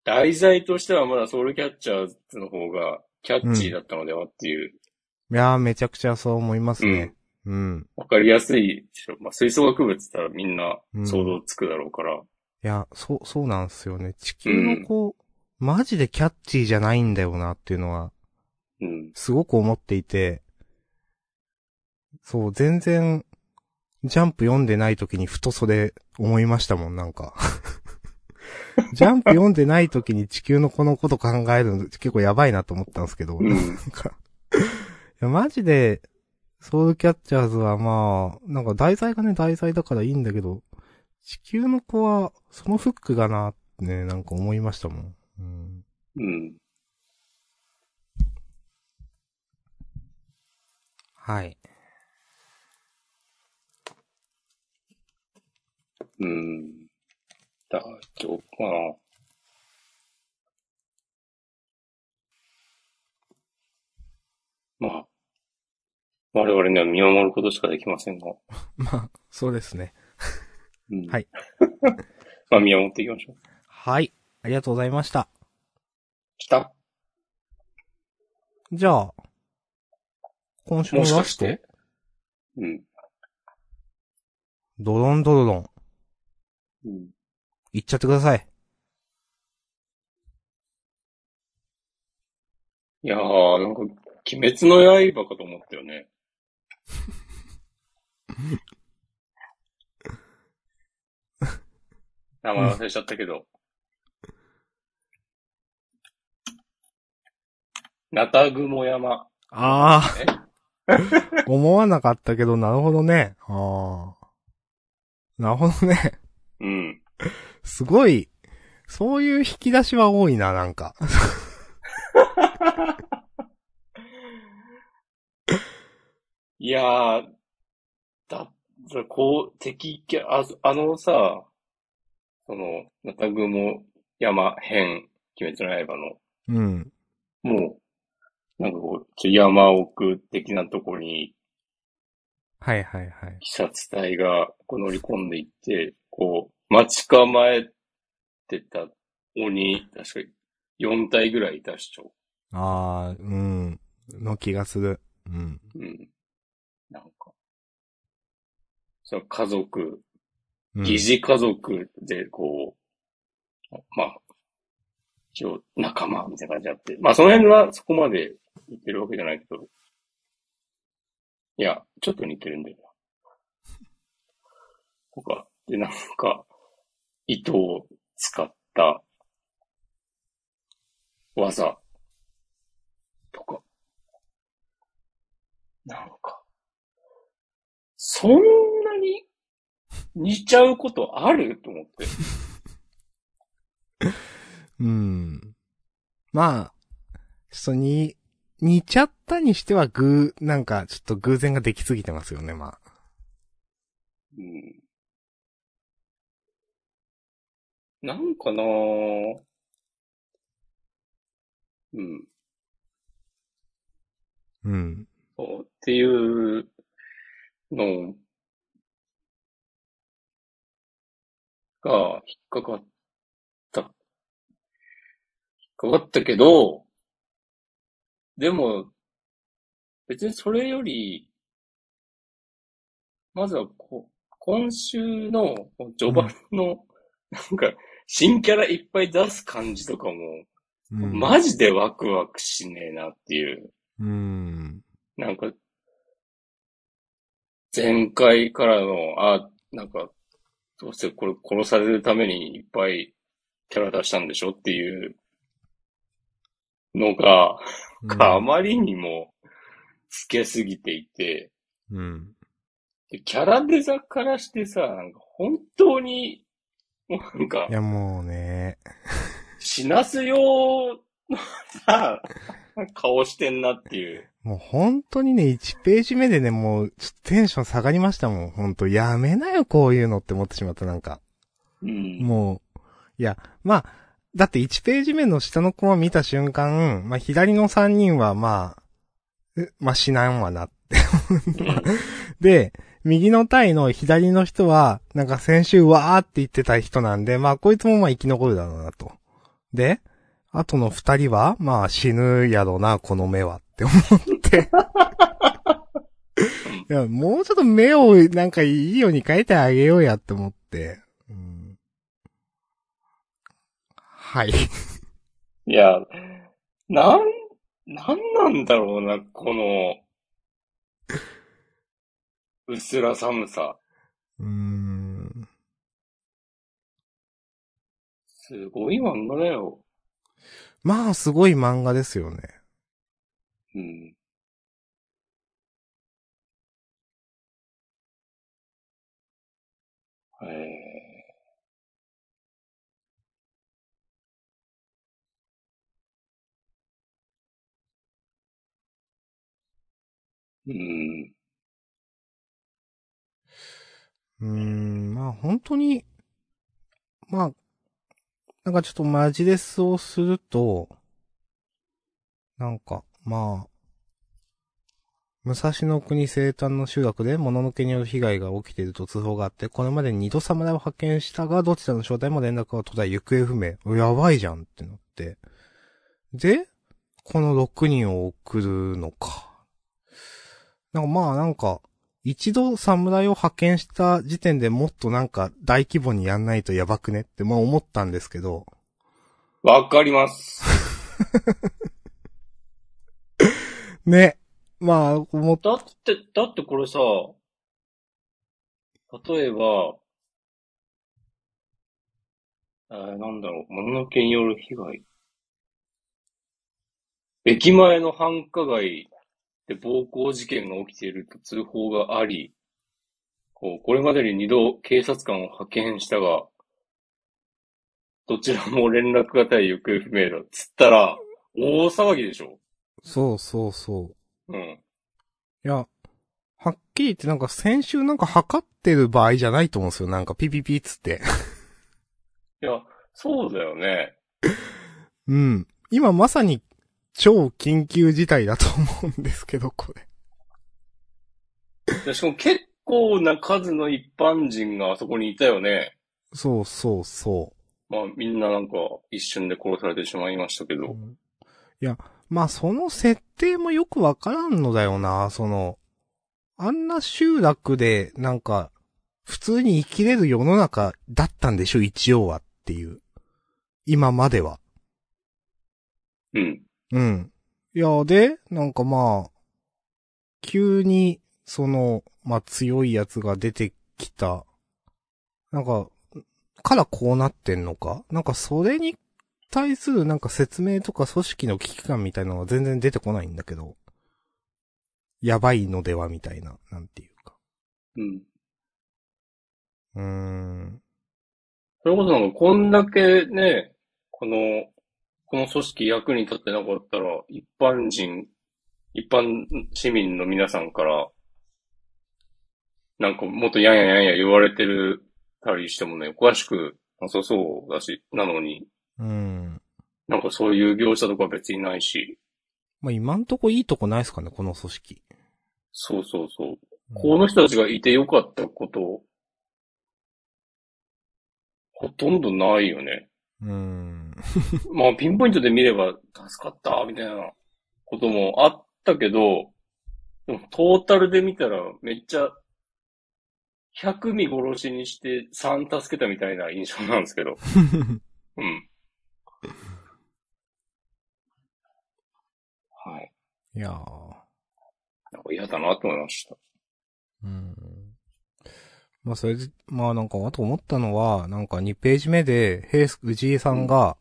題材としてはまだソウルキャッチャーズの方がキャッチーだったのではっていう、いやー、めちゃくちゃそう思いますね。うん。わかりやすいでしょ。まあ、吹奏楽部って言ったらみんな想像つくだろうから。いや、そう、そうなんですよね。地球の子、マジでキャッチーじゃないんだよなっていうのは、うん。すごく思っていて、そう、全然、ジャンプ読んでない時にふとそれ思いましたもん、なんか。[LAUGHS] ジャンプ読んでない時に地球のこのこと考えるの結構やばいなと思ったんですけど、うんなんか、いや、マジで、ソウルキャッチャーズはまあ、なんか題材がね、題材だからいいんだけど、地球の子は、そのフックがなってね、なんか思いましたもん。うん。うん。はい。うん。だ、今日かな。まあ、我々には見守ることしかできませんが。[LAUGHS] まあ、そうですね。うん、はい。[LAUGHS] まあ、見守っていきましょう。はい。ありがとうございました。来たじゃあ、今週のラストかして？うん。ドロンドロロン。うん。いっちゃってください。いやー、なんか、鬼滅の刃かと思ったよね。[LAUGHS] 名前忘れちゃったけど。ナタグモ山。ああ。[LAUGHS] 思わなかったけど、なるほどね。ああ。なるほどね。うん。すごい、そういう引き出しは多いな、なんか。[LAUGHS] いやー、だ、だこう、敵キャあ、あのさ、その、ナタグモ山編、鬼滅の刃の、うん。もう、なんかこう、ちょ山奥的なとこに、はいはいはい。鬼殺隊がこう乗り込んでいって、こう、待ち構えてた鬼、確か4体ぐらいいたっしょ。ああ、うん。の気がする。うん。うん。その家族、うん、疑似家族でこう、まあ、一応仲間みたいな感じであって、まあその辺はそこまで言ってるわけじゃないけど、いや、ちょっと似てるんだよな。[LAUGHS] とか、で、なんか、糸を使った技とか、なんか、そんなに似ちゃうことある？と思って。[LAUGHS] うん。まあ、ちょっとに、似ちゃったにしては偶、なんか、ちょっと偶然ができすぎてますよね、まあ。うん。なんかなぁ。うん。うん。そうっていうのが引っかかった。引っかかったけど、でも、別にそれより、まずはこ、今週の序盤の、なんか、新キャラいっぱい出す感じとかも、うん、マジでワクワクしねえなっていう。うん。なんか、前回からの、あ、なんか、どうせこれ殺されるためにいっぱいキャラ出したんでしょっていうのが、あまりにもつけすぎていて、うん。でキャラデザからしてさ、なんか本当に、もうなんかい、やもうね、死なすような顔してんなっていう。もう本当にね、1ページ目でね、もう、ちょっとテンション下がりましたもん。本当やめなよ、こういうのって思ってしまった、なんか。うん。もう、いや、まあ、だって1ページ目の下のコマ見た瞬間、まあ左の3人はまあ、えまあ死なんわなって。で、右の体の左の人は、なんか先週わーって言ってた人なんで、まあこいつもまあ生き残るだろうなと。で、あとの二人は、まあ死ぬやろな、この目はって思って。いや、もうちょっと目をなんかいいように描いてあげようやって思って。うん、はい。いや、なん、なんなんだろうな、この、薄ら寒さ。うーん。すごい漫画だよ。まあ、すごい漫画ですよね。うん。えー、うん。うん、まあ本当に、まあ、なんかちょっとマジレスをすると、なんか、まあ、武蔵野国生誕の集落で物のけによる被害が起きていると通報があって、これまでに二度侍を派遣したが、どちらの正体も連絡が途絶え行方不明。やばいじゃんってなって。で、この6人を送るのか。なんかまあなんか、一度侍を派遣した時点でもっとなんか大規模にやんないとやばくねってまあ思ったんですけど、わかります。ね。まあ、思っだって、だってこれさ、例えば、えーなんだろう、物のけによる被害。駅前の繁華街で暴行事件が起きていると通報があり、こう、これまでに二度警察官を派遣したが、どちらも連絡がたい行方不明だ。つったら、大騒ぎでしょそうそうそう。うん。いや、はっきり言ってなんか先週なんか測ってる場合じゃないと思うんですよ。なんかピピピっつって。いや、そうだよね。うん。今まさに超緊急事態だと思うんですけど、これ。でしかも結構な数の一般人があそこにいたよね。そうそうそまあみんななんか一瞬で殺されてしまいましたけう。ど。うんいや、まあその設定もよくわからんのだよな、その、あんな集落でなんか、普通に生きれる世の中だったんでしょ、一応はっていう。今までは。うん。うん。いや、で、なんかまあ、急に、その、まあ強いやつが出てきた。なんか、からこうなってんのか？なんかそれに対するなんか説明とか組織の危機感みたいなのは全然出てこないんだけど。やばいのではみたいな、なんていうか。うん。うーん。それこそなんかこんだけね、この、この組織役に立ってなかったら、一般人、一般市民の皆さんから、なんかもっとやんややんや言われてるたりしてもね、おかしくなさそうだし、なのに、うん。なんかそういう業者とか別にないし、まあ今んとこいいとこないっすかね、この組織。そうそうそう。この人たちがいてよかったこと、ほとんどないよね。うーん。まあ、ピンポイントで見れば助かった、みたいなこともあったけど、でもトータルで見たらめっちゃ、100見殺しにして3助けたみたいな印象なんですけど。[LAUGHS] うん。はい。いやー。なんか嫌だなと思いました。うん。まあ、それで、まあなんか、あと思ったのは、なんか2ページ目で、平ス、藤井さんが、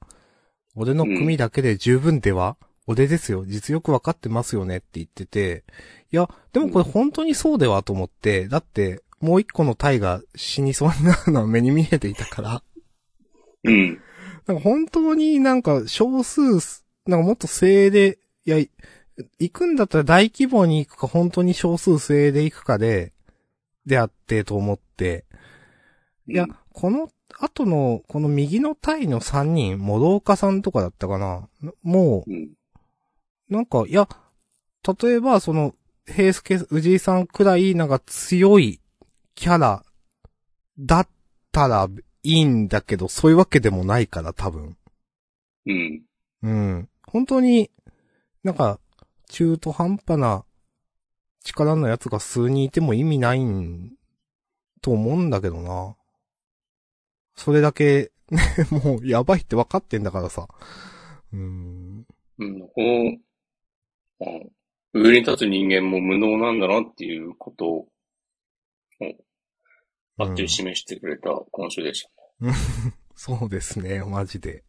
俺の組だけで十分では、俺ですよ、実力わかってますよねって言ってて、いや、でもこれ本当にそうではと思って、だって、もう一個のタイが死にそうになるのは目に見えていたから、うん。なんか本当になんか少数す、なんかもっと精で、いや、い行くんだったら大規模に行くか、本当に少数精で行くかで、であってと思って、いや、この後の、この右のタイの3人、諸岡さんとかだったかなもうん。う、なんか、いや、例えばその、平助、藤井さんくらいなんか強いキャラだったらいいんだけど、そういうわけでもないから、多分。うん。うん。本当に、なんか、中途半端な力のやつが数人いても意味ないん、と思うんだけどな。それだけ、ね、[LAUGHS] もうやばいって分かってんだからさ。うん。うん。この、まあ上に立つ人間も無能なんだなっていうことを、あっちり示してくれた今週でした。[LAUGHS] そうですね、マジで。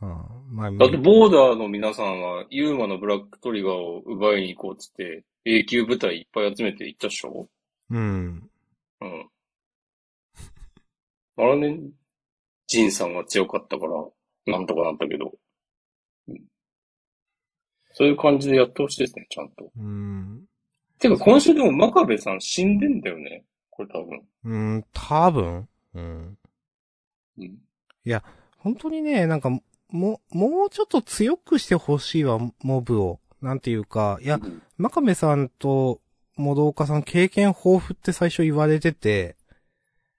はあ、まあ、だってボーダーの皆さんは、ユーマのブラックトリガーを奪いに行こうっつって、永久部隊いっぱい集めて行ったっしょ？うん。うん。あれね、ジンさんが強かったから、なんとかなったけど。うんそういう感じでやってほしいですね、ちゃんと。うん。てか、今週でも真壁さん死んでんだよね？これ多分。うん、多分？うん。うん。本当にね、なんか、も、もうちょっと強くしてほしいわ、モブを。なんていうか、いや、うん真壁さんと、諸岡さん経験豊富って最初言われてて、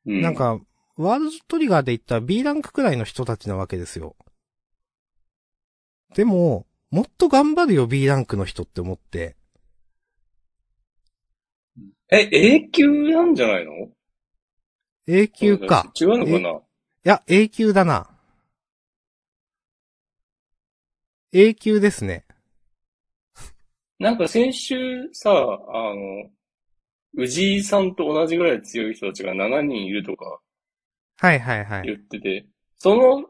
うん。なん、か、ワールドトリガーで言ったら B ランクくらいの人たちなわけですよ。でも、もっと頑張るよ B ランクの人って思って。え、永久なんじゃないの？A 級か。違うのかな？いや、A 級だな。A 級ですね。なんか先週さ、あの、氏井さんと同じぐらい強い人たちが7人いるとかはいはいはい。言ってて、その、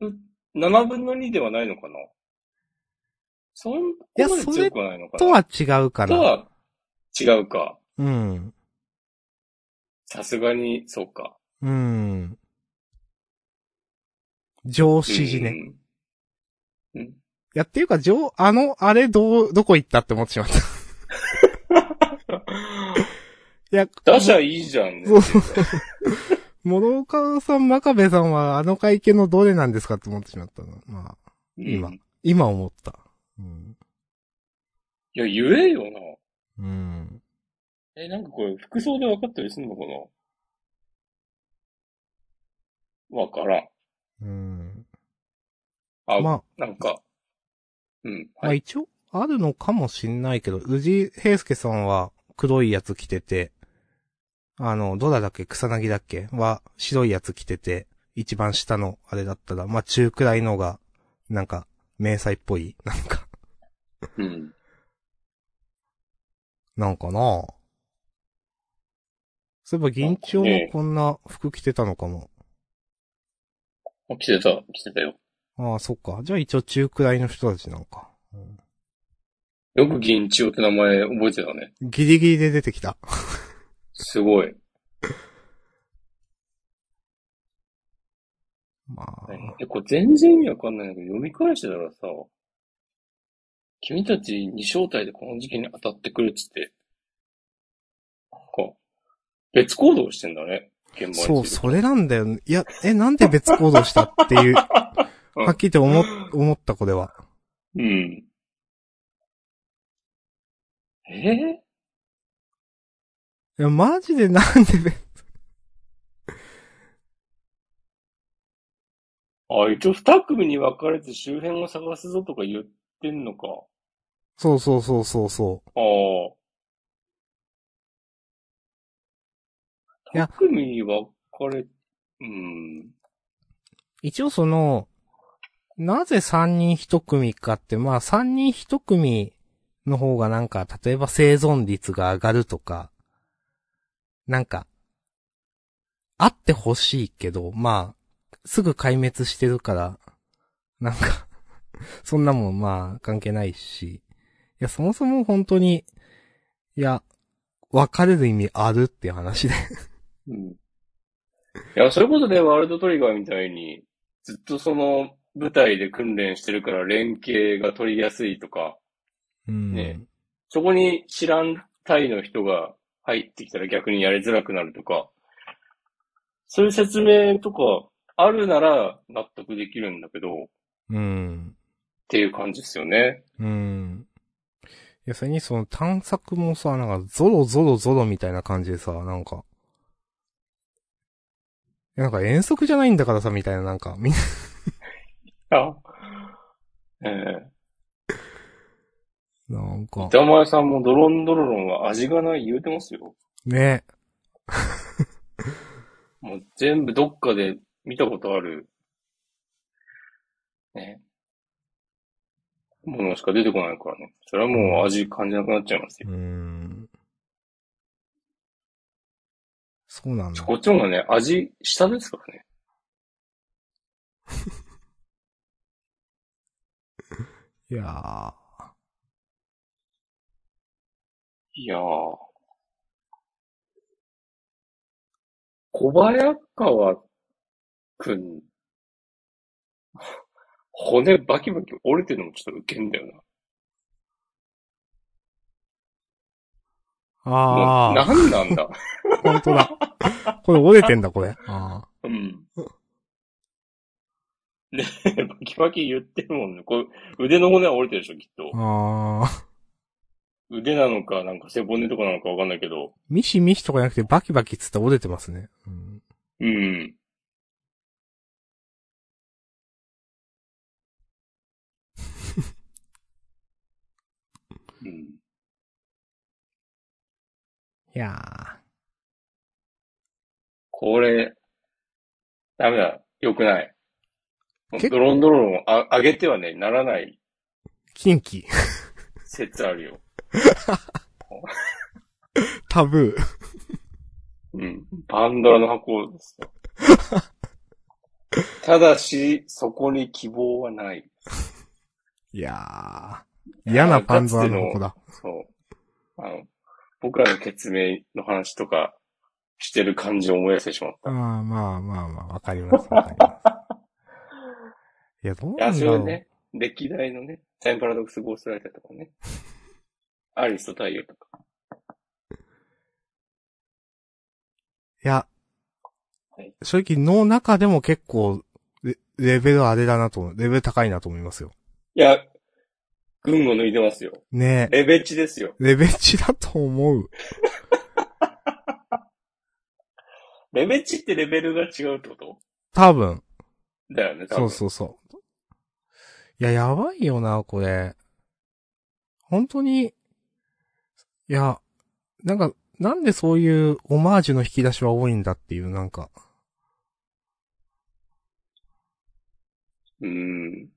う7分の2ではないのかな？そんやこまで強くはないのかな？とは違うから。とは違うか。うん。さすがに、そうか。うん。上司寺ね。うん。うん。いや、っていうか、上、あの、あれ、どう、どこ行ったって思ってしまった。[LAUGHS] いや、打者いいじゃんね。そうそう。諸岡さん、真壁さんは、あの会見のどれなんですかって思ってしまったの。まあ、うん今今思った。うん。いや、言えよな。うん。え、なんかこれ、服装で分かったりすんのかなわからん。うん。あ、まあ、なんか、うん。まあはい。一応、あるのかもしんないけど、宇治平介さんは黒いやつ着てて、あの、どらだっけ？草薙だっけ？は白いやつ着てて、一番下のあれだったら、まあ中くらいのが、なんか、迷彩っぽいなんか、うん。なんかな？そういえば銀蝶もこんな服着てたのかも。あ、来てた、来てたよ。ああ、そっか。じゃあ一応中くらいの人たちなんか。うんよく銀千代って名前覚えてたね。ギリギリで出てきた。すごい。まあ、え、これ全然意味わかんないんだけど、読み返してたらさ、君たちに招待でこの時期に当たってくるっつって、なんか、別行動してんだね、現場。そう、それなんだよ。いや、え、なんで別行動したっていう、[LAUGHS] うんはっきりと思っ、思った、これは。うん。えいや、マジでなんで？別、[LAUGHS] あ、一応二組に分かれて周辺を探すぞとか言ってんのか。そうそうそうそうそああ。二組に分かれ、うん。う。一応その、なぜ三人一組かって、まあ三人一組の方がなんか、例えば生存率が上がるとか、なんか、あってほしいけど、まあ、すぐ壊滅してるから、なんか、[LAUGHS] そんなもんまあ関係ないし、いや、そもそも本当に、いや、別れる意味あるっていう話で。うん。いや、それこそね、ワールドトリガーみたいに、ずっとその舞台で訓練してるから連携が取りやすいとか、うん。ねそこに知らんタイの人が入ってきたら逆にやりづらくなるとか、そういう説明とかあるなら納得できるんだけど、っうん。ていう感じですよね。うん。いや、それにその探索もさ、なんかゾロゾロゾロみたいな感じでさ、なんか。なんか遠足じゃないんだからさ、みたいな、なんか、みんな、あええなんか、板前さんもドロンドロロンは味がない言うてますよ。ね。もう全部どっかで見たことある、ね、ものしか出てこないからね。それはもう味感じなくなっちゃいますよ。うーん。そうなんだ。こっちの方がね、味下ですからね。いやー。いやー。小早川くん、骨バキバキ折れてるのもちょっとウケんだよな。あー。なんなんだ。本当だ。これ折れてんだ、これ。あうん。ねバキバキ言ってるもんね。こう腕の骨は折れてるでしょ、きっとー。。あー。腕なのか、なんか背骨とかなのかわかんないけど。ミシミシとかじゃなくてバキバキっつったら折れてますね。うん。うん。[LAUGHS] うん。いやこれ、ダメだ。良くない。ドロンドロンをあ上げてはね、ならない。ー。キンキ。説あるよ。[LAUGHS] タブー。うん。パンドラの箱ですよ。ただし、そこに希望はない。いやー。嫌なパンドラの子だ。そう。あの、僕らの決明の話とかしてる感じを思い出してしまった。ああ、まあまあまあ、わかります。わかります。いや、どういや、なんだろう。それね、歴代のね、タイムパラドックスゴーストライターとかね。[LAUGHS] アリスト太陽とか。いやはい、正直の中でも結構レ、レベルあれだなと思う、レベル高いなと思いますよ。いや、群を抜いてますよ。ねえ。レベチですよ。レベチだと思う。[LAUGHS] レベチってレベルが違うってこと？多分。だよね、多分。そうそうそう。いや、やばいよな、これ。本当に、いや、なんか、なんでそういうオマージュの引き出しは多いんだっていう、なんか。うーん。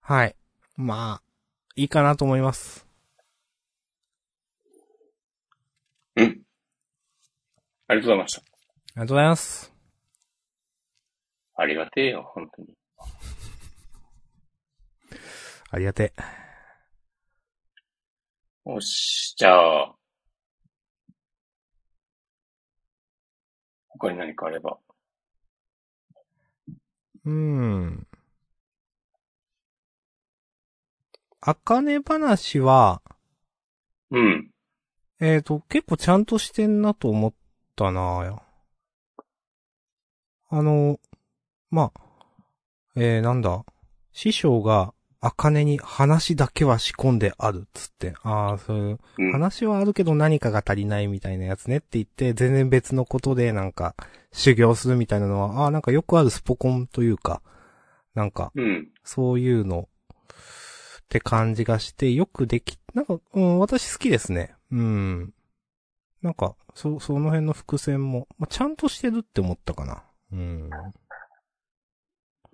はい。まあ、いいかなと思います。うん。ありがとうございました。ありがとうございます。ありがてえよ、本当に。ありがてえ。よし、じゃあ、他に何かあれば。うーん。あかね話は、うん。えっ、と、結構ちゃんとしてんなと思ったなあの、まあ、えー、なんだ、師匠が、あかねに話だけは仕込んであるっつって、ああ、そういう、うん。話はあるけど何かが足りないみたいなやつねって言って、全然別のことでなんか、修行するみたいなのは、ああ、なんかよくあるスポコンというか、なんか、うん。そういうの、って感じがして、よくでき、なんか、うん、私好きですね。うん。なんか、そ、その辺の伏線も、まあ、ちゃんとしてるって思ったかな。うん。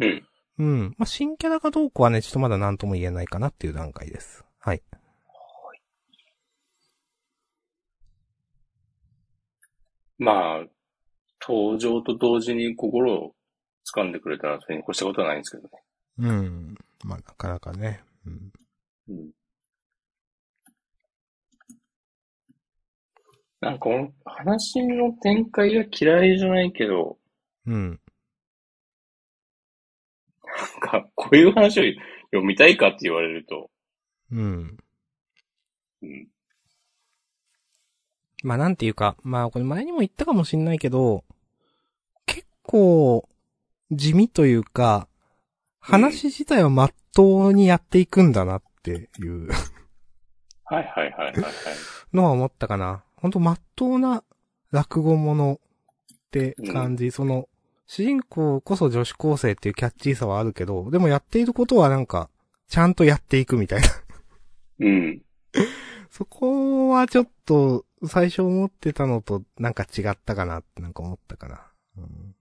うん。うん。まあ、新キャラかどうかはね、ちょっとまだ何とも言えないかなっていう段階です。はい。まあ、登場と同時に心を掴んでくれたら、それに越したことはないんですけどね。うん。まあ、なかなかね。うん。うん。なんかこの話の展開が嫌いじゃないけど、うん。なんかこういう話を読みたいかって言われると、うん。うん。まあなんていうか、まあこれ前にも言ったかもしんないけど、結構、地味というか、話自体は真っ当にやっていくんだなっていうはいはいはいはいはい。のは思ったかな。ほんと真っ当な落語ものって感じ、その、主人公こそ女子高生っていうキャッチーさはあるけど、でもやっていることはなんか、ちゃんとやっていくみたいな。うん。[LAUGHS] そこはちょっと、最初思ってたのとなんか違ったかなってなんか思ったかな。うん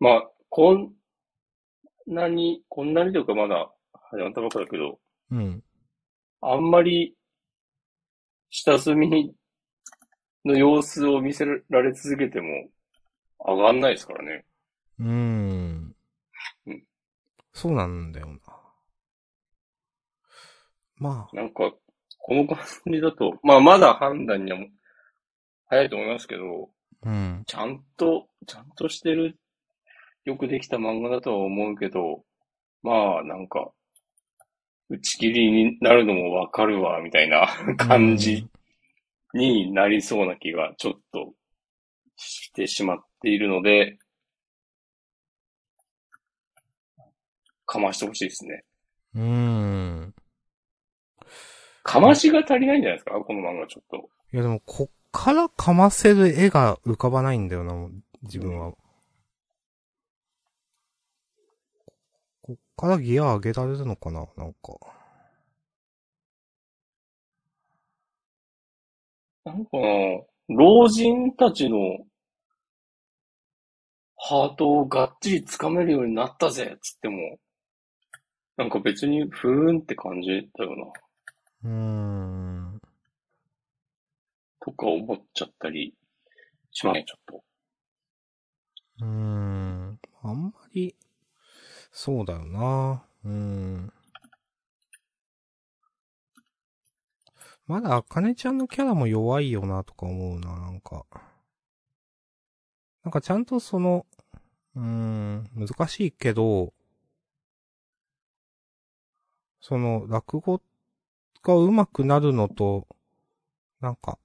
まあ、こんなに、こんなにというかまだ始まったばっかだけど、うん。あんまり、下積みの様子を見せられ続けても上がんないですからね。うーんうん。そうなんだよな。まあ、なんか、この感じだと、まあまだ判断には早いと思いますけど、うん。ちゃんと、ちゃんとしてる、よくできた漫画だとは思うけど、まあなんか、打ち切りになるのもわかるわ、みたいな感じになりそうな気がちょっとしてしまっているので、かましてほしいですね。うーん。かましが足りないんじゃないですか？この漫画ちょっと。いやでも、こっからかませる絵が浮かばないんだよな、自分は。こっからギア上げられるのかななんか。なんかな、老人たちのハートをがっちり掴めるようになったぜっつっても、なんか別にふーんって感じだよな。うーん。とか思っちゃったりしますね、ちょっと。うーん。あんまり、そうだよな。うーん。まだ、あかねちゃんのキャラも弱いよな、とか思うな、なんか。なんかちゃんとその、うん、難しいけど、その、落語が上手くなるのと、なんか、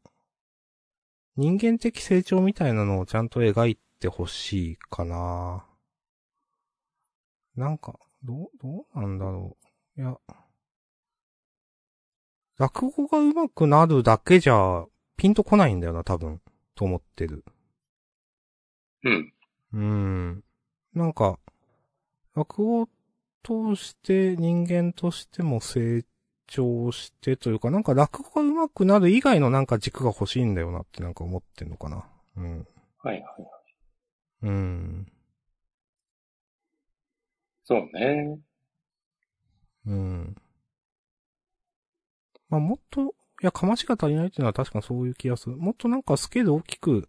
人間的成長みたいなのをちゃんと描いてほしいかな。なんか、どう、どうなんだろう。いや、落語が上手くなるだけじゃ、ピンとこないんだよな、多分、と思ってる。うん。うーん。なんか、落語を通して人間としても成長してというか、なんか落語が上手くなる以外のなんか軸が欲しいんだよなってなんか思ってんのかな。うん。はいはい。うん。そうね。うん。まあ、もっと、いや、かましが足りないっていうのは確かにそういう気がする。もっとなんかスケール大きく、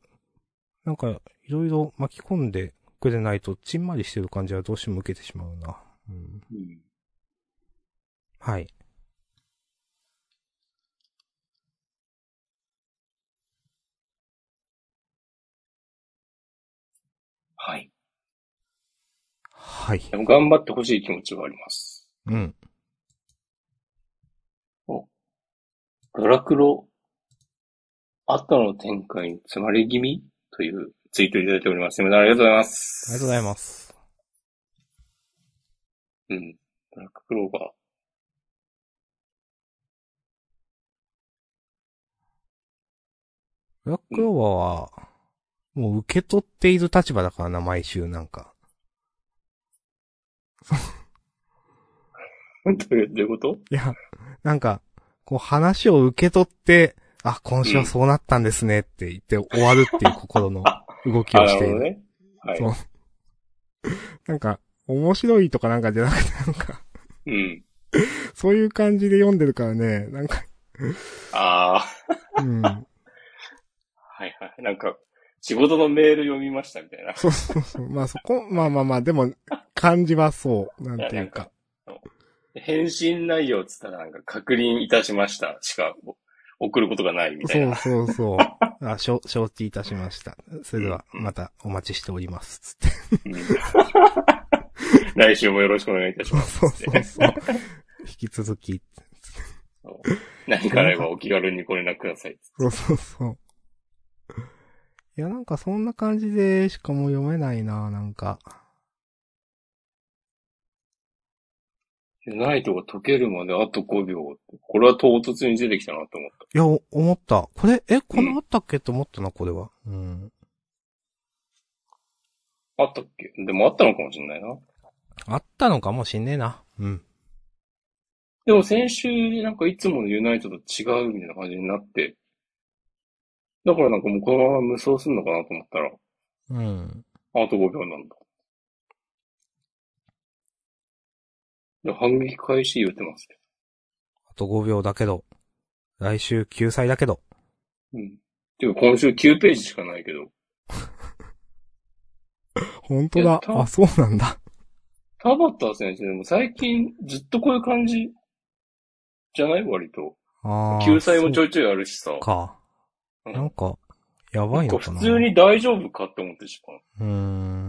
なんか、いろいろ巻き込んでくれないと、ちんまりしてる感じはどうしても受けてしまうな。うん。うん。はい。はい。はい。でも頑張ってほしい気持ちはあります。うん。ドラクロ、後の展開に詰まり気味？というツイートいただいております。ありがとうございます。ありがとうございます。うん。ブラッククローバブラックローバーは、もう受け取っている立場だからな、毎週なんか。[LAUGHS] どういうこと？いや、なんか、こう話を受け取って、あ、今週はそうなったんですねって言って終わるっていう心の動きあ、をしている。[LAUGHS] なるほどね。はい。そう。なんか、面白いとかなんかじゃなくて、なんか、うん。そういう感じで読んでるからね、なんか、ああ、うん。はいはい。なんか、仕事のメール読みましたみたいな。そうそうそう。まあそこ、まあまあまあ、でも、感じはそう。なんていうか。返信内容っつったらなんか確認いたしましたしか送ることがないみたいな。そうそうそう。あ、承承知いたしました。それでは、またお待ちしております。つって。うん来週もよろしくお願いいたします。そうそうそう。引き続き。何かあればお気軽にご連絡ください。そうそうそう。いや、なんかそんな感じでしかもう読めないな、なんか。ナイトが解けるまであと5秒。これは唐突に出てきたなと思った。いや、お思った。これ、え、このあったっけって思ったな、これは。うん。あったっけ？でもあったのかもしれないな。あったのかもしんねえな。うん。でも先週なんかいつものユナイトと違うみたいな感じになって。だからなんかもうこのまま無双すんのかなと思ったら、うん。あと5秒なんだ。反撃開始言ってますけあと5秒だけど。来週救済だけど。ど。うん。ていうか今週9ページしかないけど、[LAUGHS] 本当だ。あ、そうなんだ。田畑先生でも最近ずっとこういう感じじゃない？割と。ああ。救済もちょいいちょいあるしさ。か。うんなんか、やばいのかな。普通に大丈夫かって思ってしまう。うーん。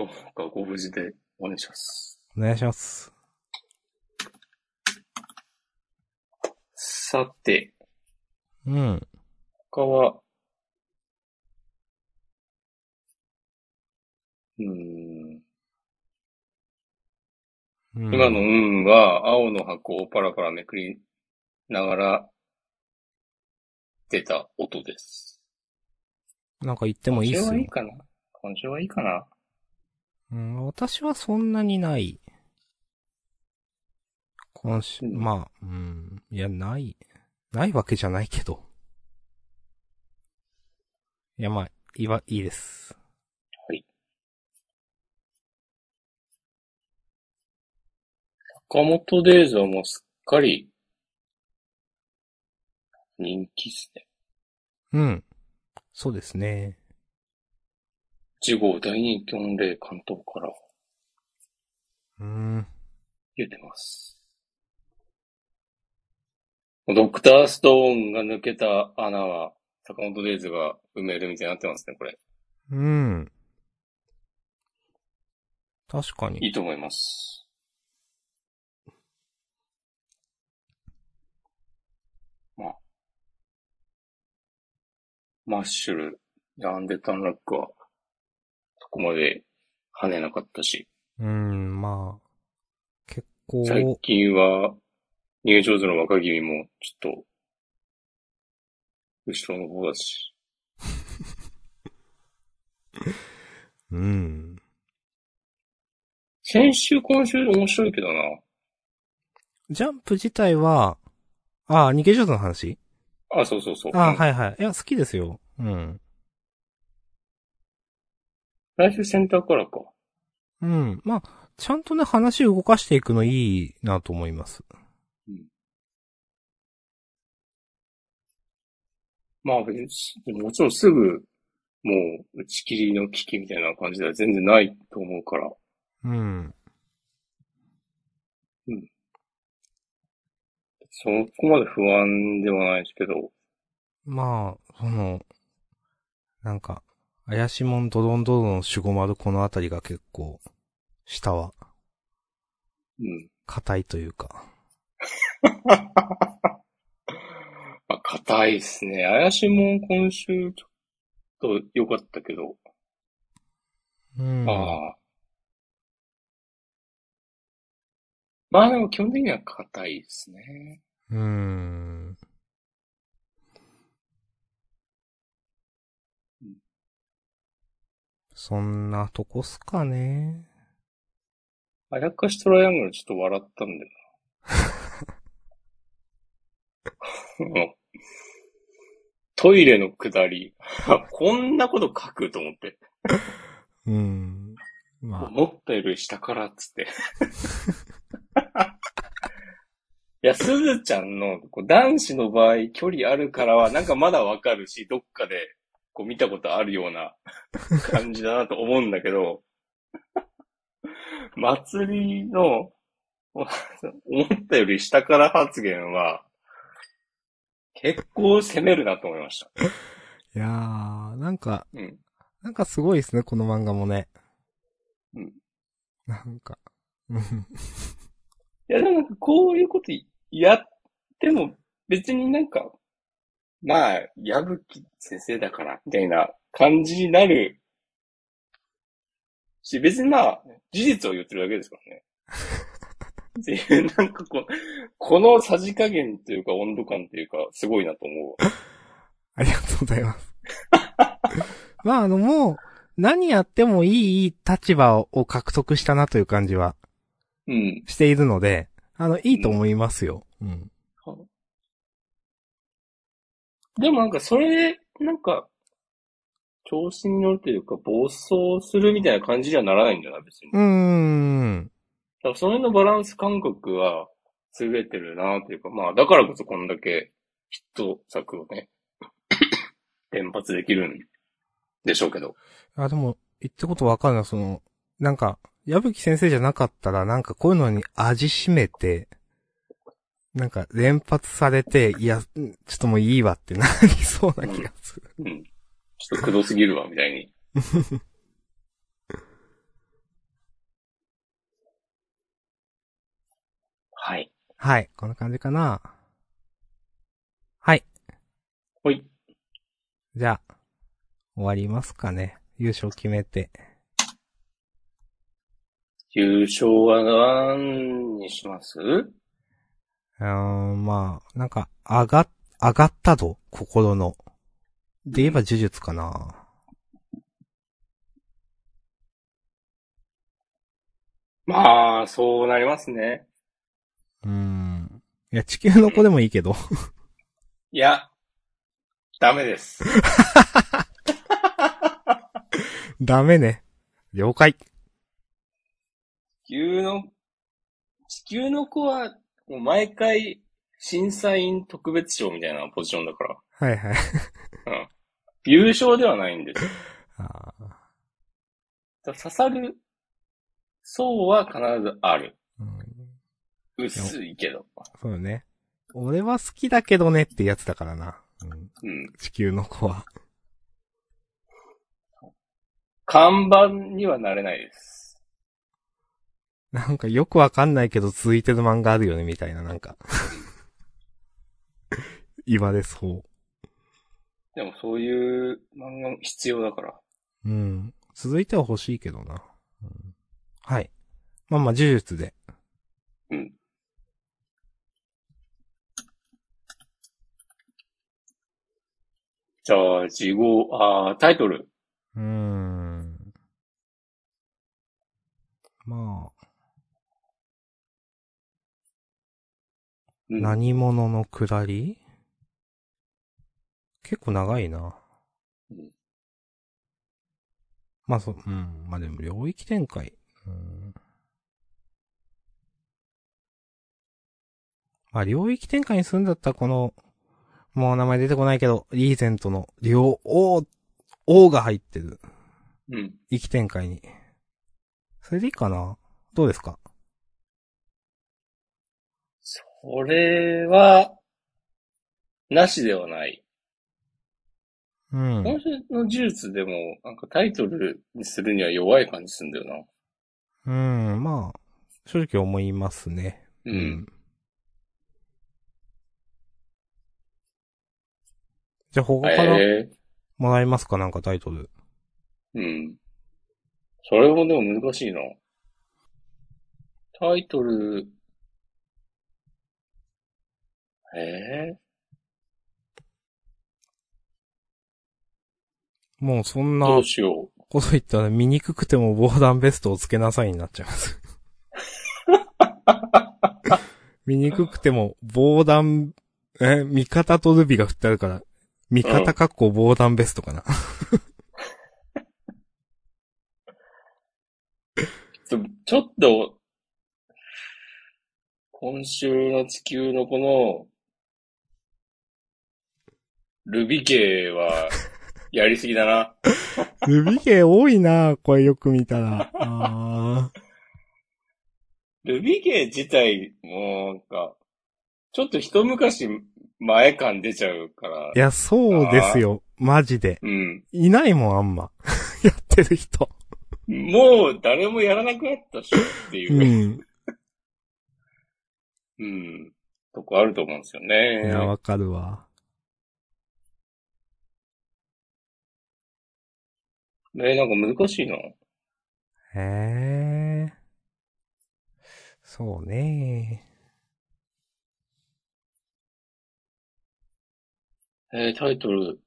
どうかご無事でお願いします。お願いします。さて、うん。他は、うん、今の運は青の箱をパラパラめくりながら出た音です。なんか言ってもいいっすよ今週はいい。かな今週はいいかなうん、私はそんなにない。今週、うんまあ、うん。いや、ない。ないわけじゃないけど。いや、まあ、いいわ、いいです。はい。坂本デイズはもうすっかり人気っすね。うん。そうですね。1号大人気御礼関東からうーん。言ってます。ドクターストーンが抜けた穴は坂本デイズが埋めるみたいになってますね、これ。うん。確かに。いいと思います。まあ。マッシュル、ヤンデタンラックは、そこまで跳ねなかったし、うん、まあ。結構、最近は、入場時の若君も、ちょっと、後ろの方だし、[LAUGHS] うん。先週、今週面白いけどな。ジャンプ自体は、ああ、逃げ上手の話？あ、そうそうそう。あはいはい。いや、好きですよ。うん。来週センターからか。うん。まあ、ちゃんとね、話動かしていくのいいなと思います。まあ別に、もちろんすぐ、もう、打ち切りの危機みたいな感じでは全然ないと思うから。うん。そこまで不安ではないですけど、まあ、その、なんか、怪しもんドドンドドン守護丸このあたりが結構、下は、うん。硬いというか。[LAUGHS] まあ、硬いっすね。怪しもん今週、ちょっと良かったけど、うん。ああ。まあでも基本的には硬いですね。うーん。そんなとこっすかね。あやかしトライアングルちょっと笑ったんだよな。[LAUGHS] トイレの下り。[LAUGHS] こんなこと書くと思って。うん。まあ、思ったより下からっつって。[LAUGHS] いや、すずちゃんのこう男子の場合距離あるからはなんかまだわかるし、どっかでこう見たことあるような [LAUGHS] 感じだなと思うんだけど、[LAUGHS] 祭りの思ったより下から発言は結構攻めるなと思いました。[LAUGHS] いやー、なんか、うんなんかすごいですね、この漫画もね。うん。なんか、うんいや、でもなんかこういうことやっても別になんか、まあ、矢吹先生だから、みたいな感じになるし、別にまあ、事実を言ってるだけですからね。[LAUGHS] っていう、なんかこう、このさじ加減というか温度感というか、すごいなと思う。ありがとうございます。まあ、あの、もう、何やってもいい立場を獲得したなという感じはうん。しているので、あの、いいと思いますよ。うん。でもなんかそれで、なんか、調子に乗るというか、暴走するみたいな感じにはならないんだな、別に。うーん。だからその辺のバランス感覚は優れてるなというか、まあ、だからこそこんだけヒット作をね、[COUGHS] 連発できるんでしょうけど。あ、でも、言ってことわかるな、その、なんか、矢吹先生じゃなかったら、なんかこういうのに味しめて、なんか連発されて、いや、んちょっともういいわってなりそうな気がする。うん。ちょっとくどすぎるわ、みたいに。[LAUGHS] はい。はい、こんな感じかな。はい。ほい。じゃあ、終わりますかね。優勝決めて。優勝は何にします？うーん、まあ、なんか、上が、上がった度心の。で言えば呪術かな。まあ、そうなりますね。うーん。いや、地球の子でもいいけど。いや、ダメです。ダメね。了解。地球の、地球の子は、もう毎回、審査員特別賞みたいなポジションだから。はいはい。うん。優勝ではないんですよ。あーだから刺さる層は必ずある。うん、薄いけど。そうよね。俺は好きだけどねってやつだからな。うん、うん。地球の子は。看板にはなれないです。[LAUGHS] なんかよくわかんないけど続いてる漫画あるよね、みたいな、なんか。[LAUGHS] 今でそでもそういう漫画必要だから。う。うん。続いては欲しいけどな。うん、はい。まあまあ、呪術で。うん。じゃあ、事後、あータイトル。うーん。まあ、うん、何者の下り？結構長いな。うんまあそ、うん。まあでも領域展開。うん。まあ領域展開にするんだったらこの、もう名前出てこないけど、リーゼントの両、王、王が入ってる。うん。域展開に。それでいいかな？どうですか？それは、なしではない。うん。今週の呪術でも、なんかタイトルにするには弱い感じするんだよな。うん、まあ、正直思いますね。うん。。じゃあ他からええもらえますか？なんかタイトル。うん。それもでも難しいな。タイトル、ええもうそんなどうしよう。こと言ったら見にくくても防弾ベストをつけなさいになっちゃいます。[LAUGHS] 見にくくても防弾、え、味方とルビが振ってあるから、味方かっこ防弾ベストかな。ちょちょっと、今週の地球のこの、ルビ系は、やりすぎだな。ルビゲー多いなこれよく見たら。ルビ系自体、もうなんか、ちょっと一昔前感出ちゃうからい。や、そうですよ。マジで。うん。いないもん、あんま。[LAUGHS] やってる人。もう誰もやらなくなったっしょっていうう、ん。うん。とこあると思うんですよいね。や、わかるわ。ねなんか難しいな。へえ。そうねえー、タイトル。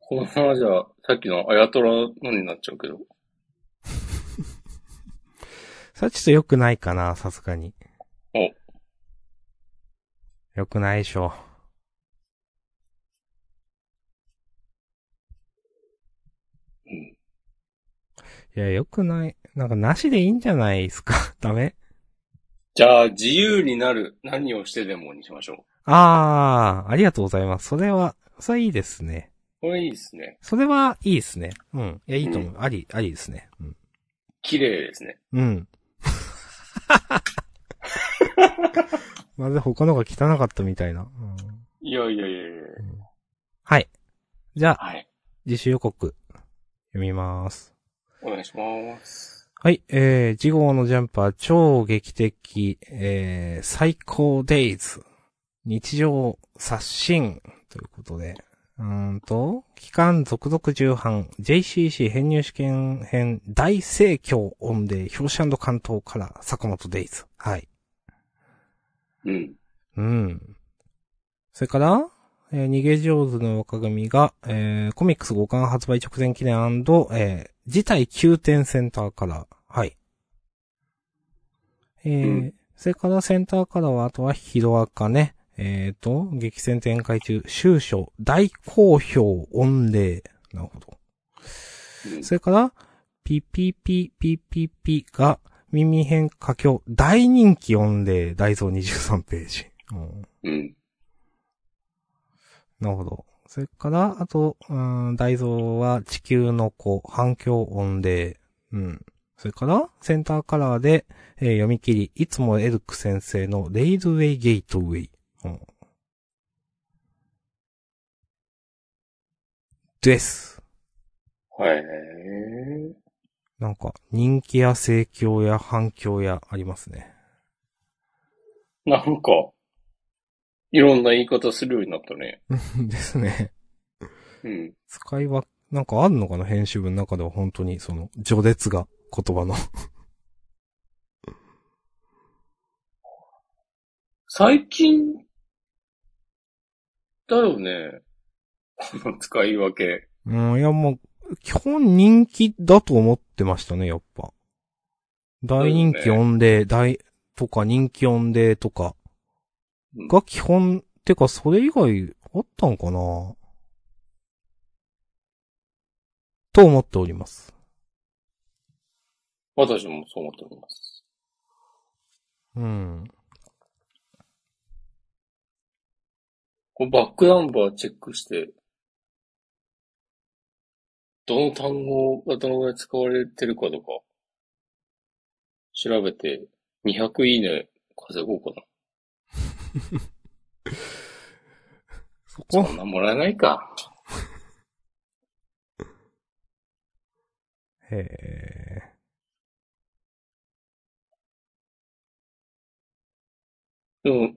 このままじゃ、さっきのあやとらのになっちゃうけど。[LAUGHS] それはちょっと良くないかな、さすがに。お。良くないでしょ。うん。いや、良くない。なんか、なしでいいんじゃないですか？[LAUGHS] ダメ？じゃあ、自由になる何をしてでもにしましょう。あー、ありがとうございます。それは、それいいですね。これいいですね。それはいいですね。うん。いや、いいと思う。あり、ありですね。うん。綺麗ですね。うん。[LAUGHS] まるで他のが汚かったみたいな。うん、いやいやいやいやはい。じゃあ、はい。自主予告、読みます。お願いします。はい、えー、次号のジャンパー、超劇的、えー、最高デイズ、日常刷新、ということで、うーんと、期間続々重版、JCC 編入試験編、大盛況音で、表紙関東から、坂本デイズ。はい。うん。うん。それから、えー逃げ上手の若組が、えーコミックス5巻発売直前記念えー、事態急転センターカラー。はい。えーうんそれからセンターカラーは、あとはヒロアカね。えっ、と、激戦展開中、終書、大好評御礼。なるほど。うんそれから、ピピピピピピが耳変歌境大人気音霊大蔵23ページ。うんうん。なるほど。それから、あと、うん、大蔵は地球の子、反響音霊。うん。それから、センターカラーで、えー読み切り、いつもエルク先生のレイズウェイゲートウェイ。うん、です。はい。なんか、人気や盛況や反響やありますね。なんか、いろんな言い方するようになったね。[LAUGHS] ですね。うん。使いは、なんかあるのかな？編集部の中では本当にその、序列が言葉の。[LAUGHS] 最近、だよね。[LAUGHS] この使い分け。うん、いやもう、基本人気だと思ってましたね、やっぱ。大人気音霊、大、とか人気音霊とかうんが基本、てかそれ以外あったんかな？と思っております。私もそう思っております。うん。こうバックナンバーチェックして、どの単語がどのぐらい使われてるかとか、調べて、200いいね稼ごうかな。そこ？そんなもらえないか。へえ。でも、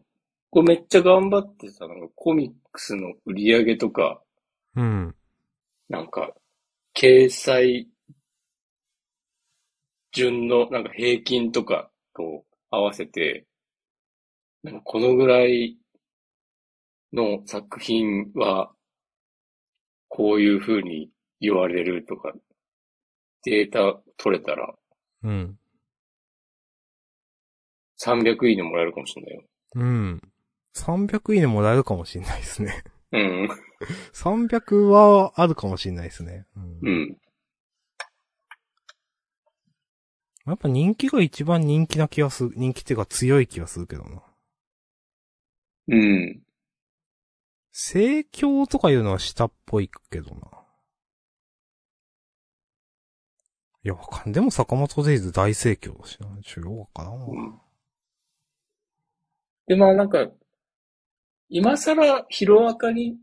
これめっちゃ頑張ってさ、なんかコミックスの売り上げとか、うん。なんか、掲載順のなんか平均とかと合わせて、なんかこのぐらいの作品は、こういう風に言われるとか、データ取れたらうん。300いいねもらえるかもしれないよ。うん。300いいねもらえるかもしんないですね。うん。300はあるかもしんないですね。うんうん。やっぱ人気が一番人気な気がする、人気っていうか強い気がするけどな。うん。盛況とかいうのは下っぽいけどな。いや、わかんでも坂本デイズ大盛況だしな。ちょ、ようわからんわ。うんで、まあなんか、今更ヒロアカに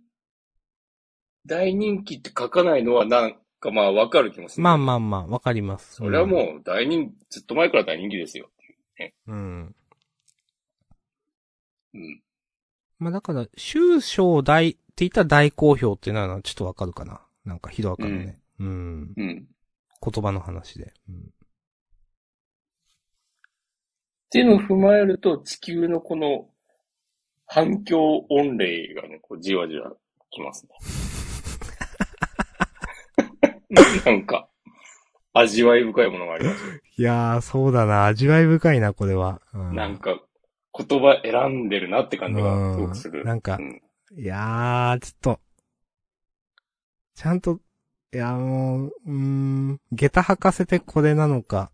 大人気って書かないのはなんかまあわかる気もする。まあまあまあ、わかります。それはもう大人、ずっと前から大人気ですよ。うん。うん。うん。まあだから、終章大って言ったら大好評っていうのはちょっとわかるかな。なんかヒロアカのね。うん。うん。言葉の話で。うん。っていうのを踏まえると、地球のこの反響音霊がね、こうじわじわきますね。[LAUGHS] なんか、味わい深いものがありますよ。いやー、そうだな。味わい深いな、これは。うん、なんか、言葉選んでるなって感じがすごくする。うんなんかうんいやー、ちょっと、ちゃんと、いやもう、うーん、下駄履かせてこれなのか、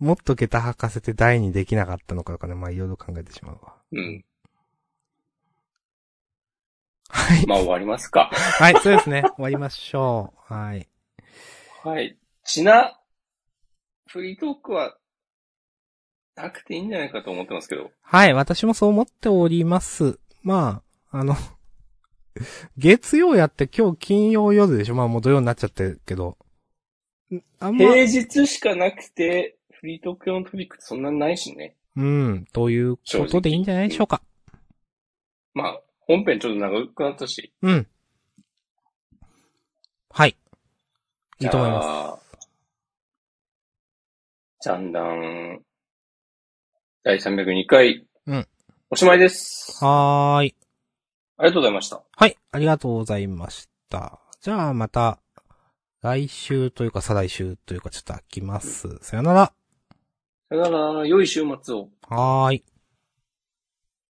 もっと下駄履かせて台にできなかったのかとかね、まあいろいろ考えてしまうわ。うん。はい。まあ終わりますか。はい、そうですね。終わりましょう。はい。はい。ちな、フリートークは、なくていいんじゃないかと思ってますけど。はい、私もそう思っております。まあ、あの、[LAUGHS] 月曜やって今日金曜夜でしょまあもう土曜になっちゃってるけど。んあんま、平日しかなくて、フリートーク用のトピックってそんなにないしね。うん、ということでいいんじゃないでしょうか。まあ、本編ちょっと長くなったし。うん。はい。いいと思います。す。ジャンダン、第302回。うん。おしまいです。あはーい。りがとうございました。はい、ありがとうございました。じゃあまた、来週というか再来週というかちょっと飽きます。さよなら。さよなら、良い週末を。はーい。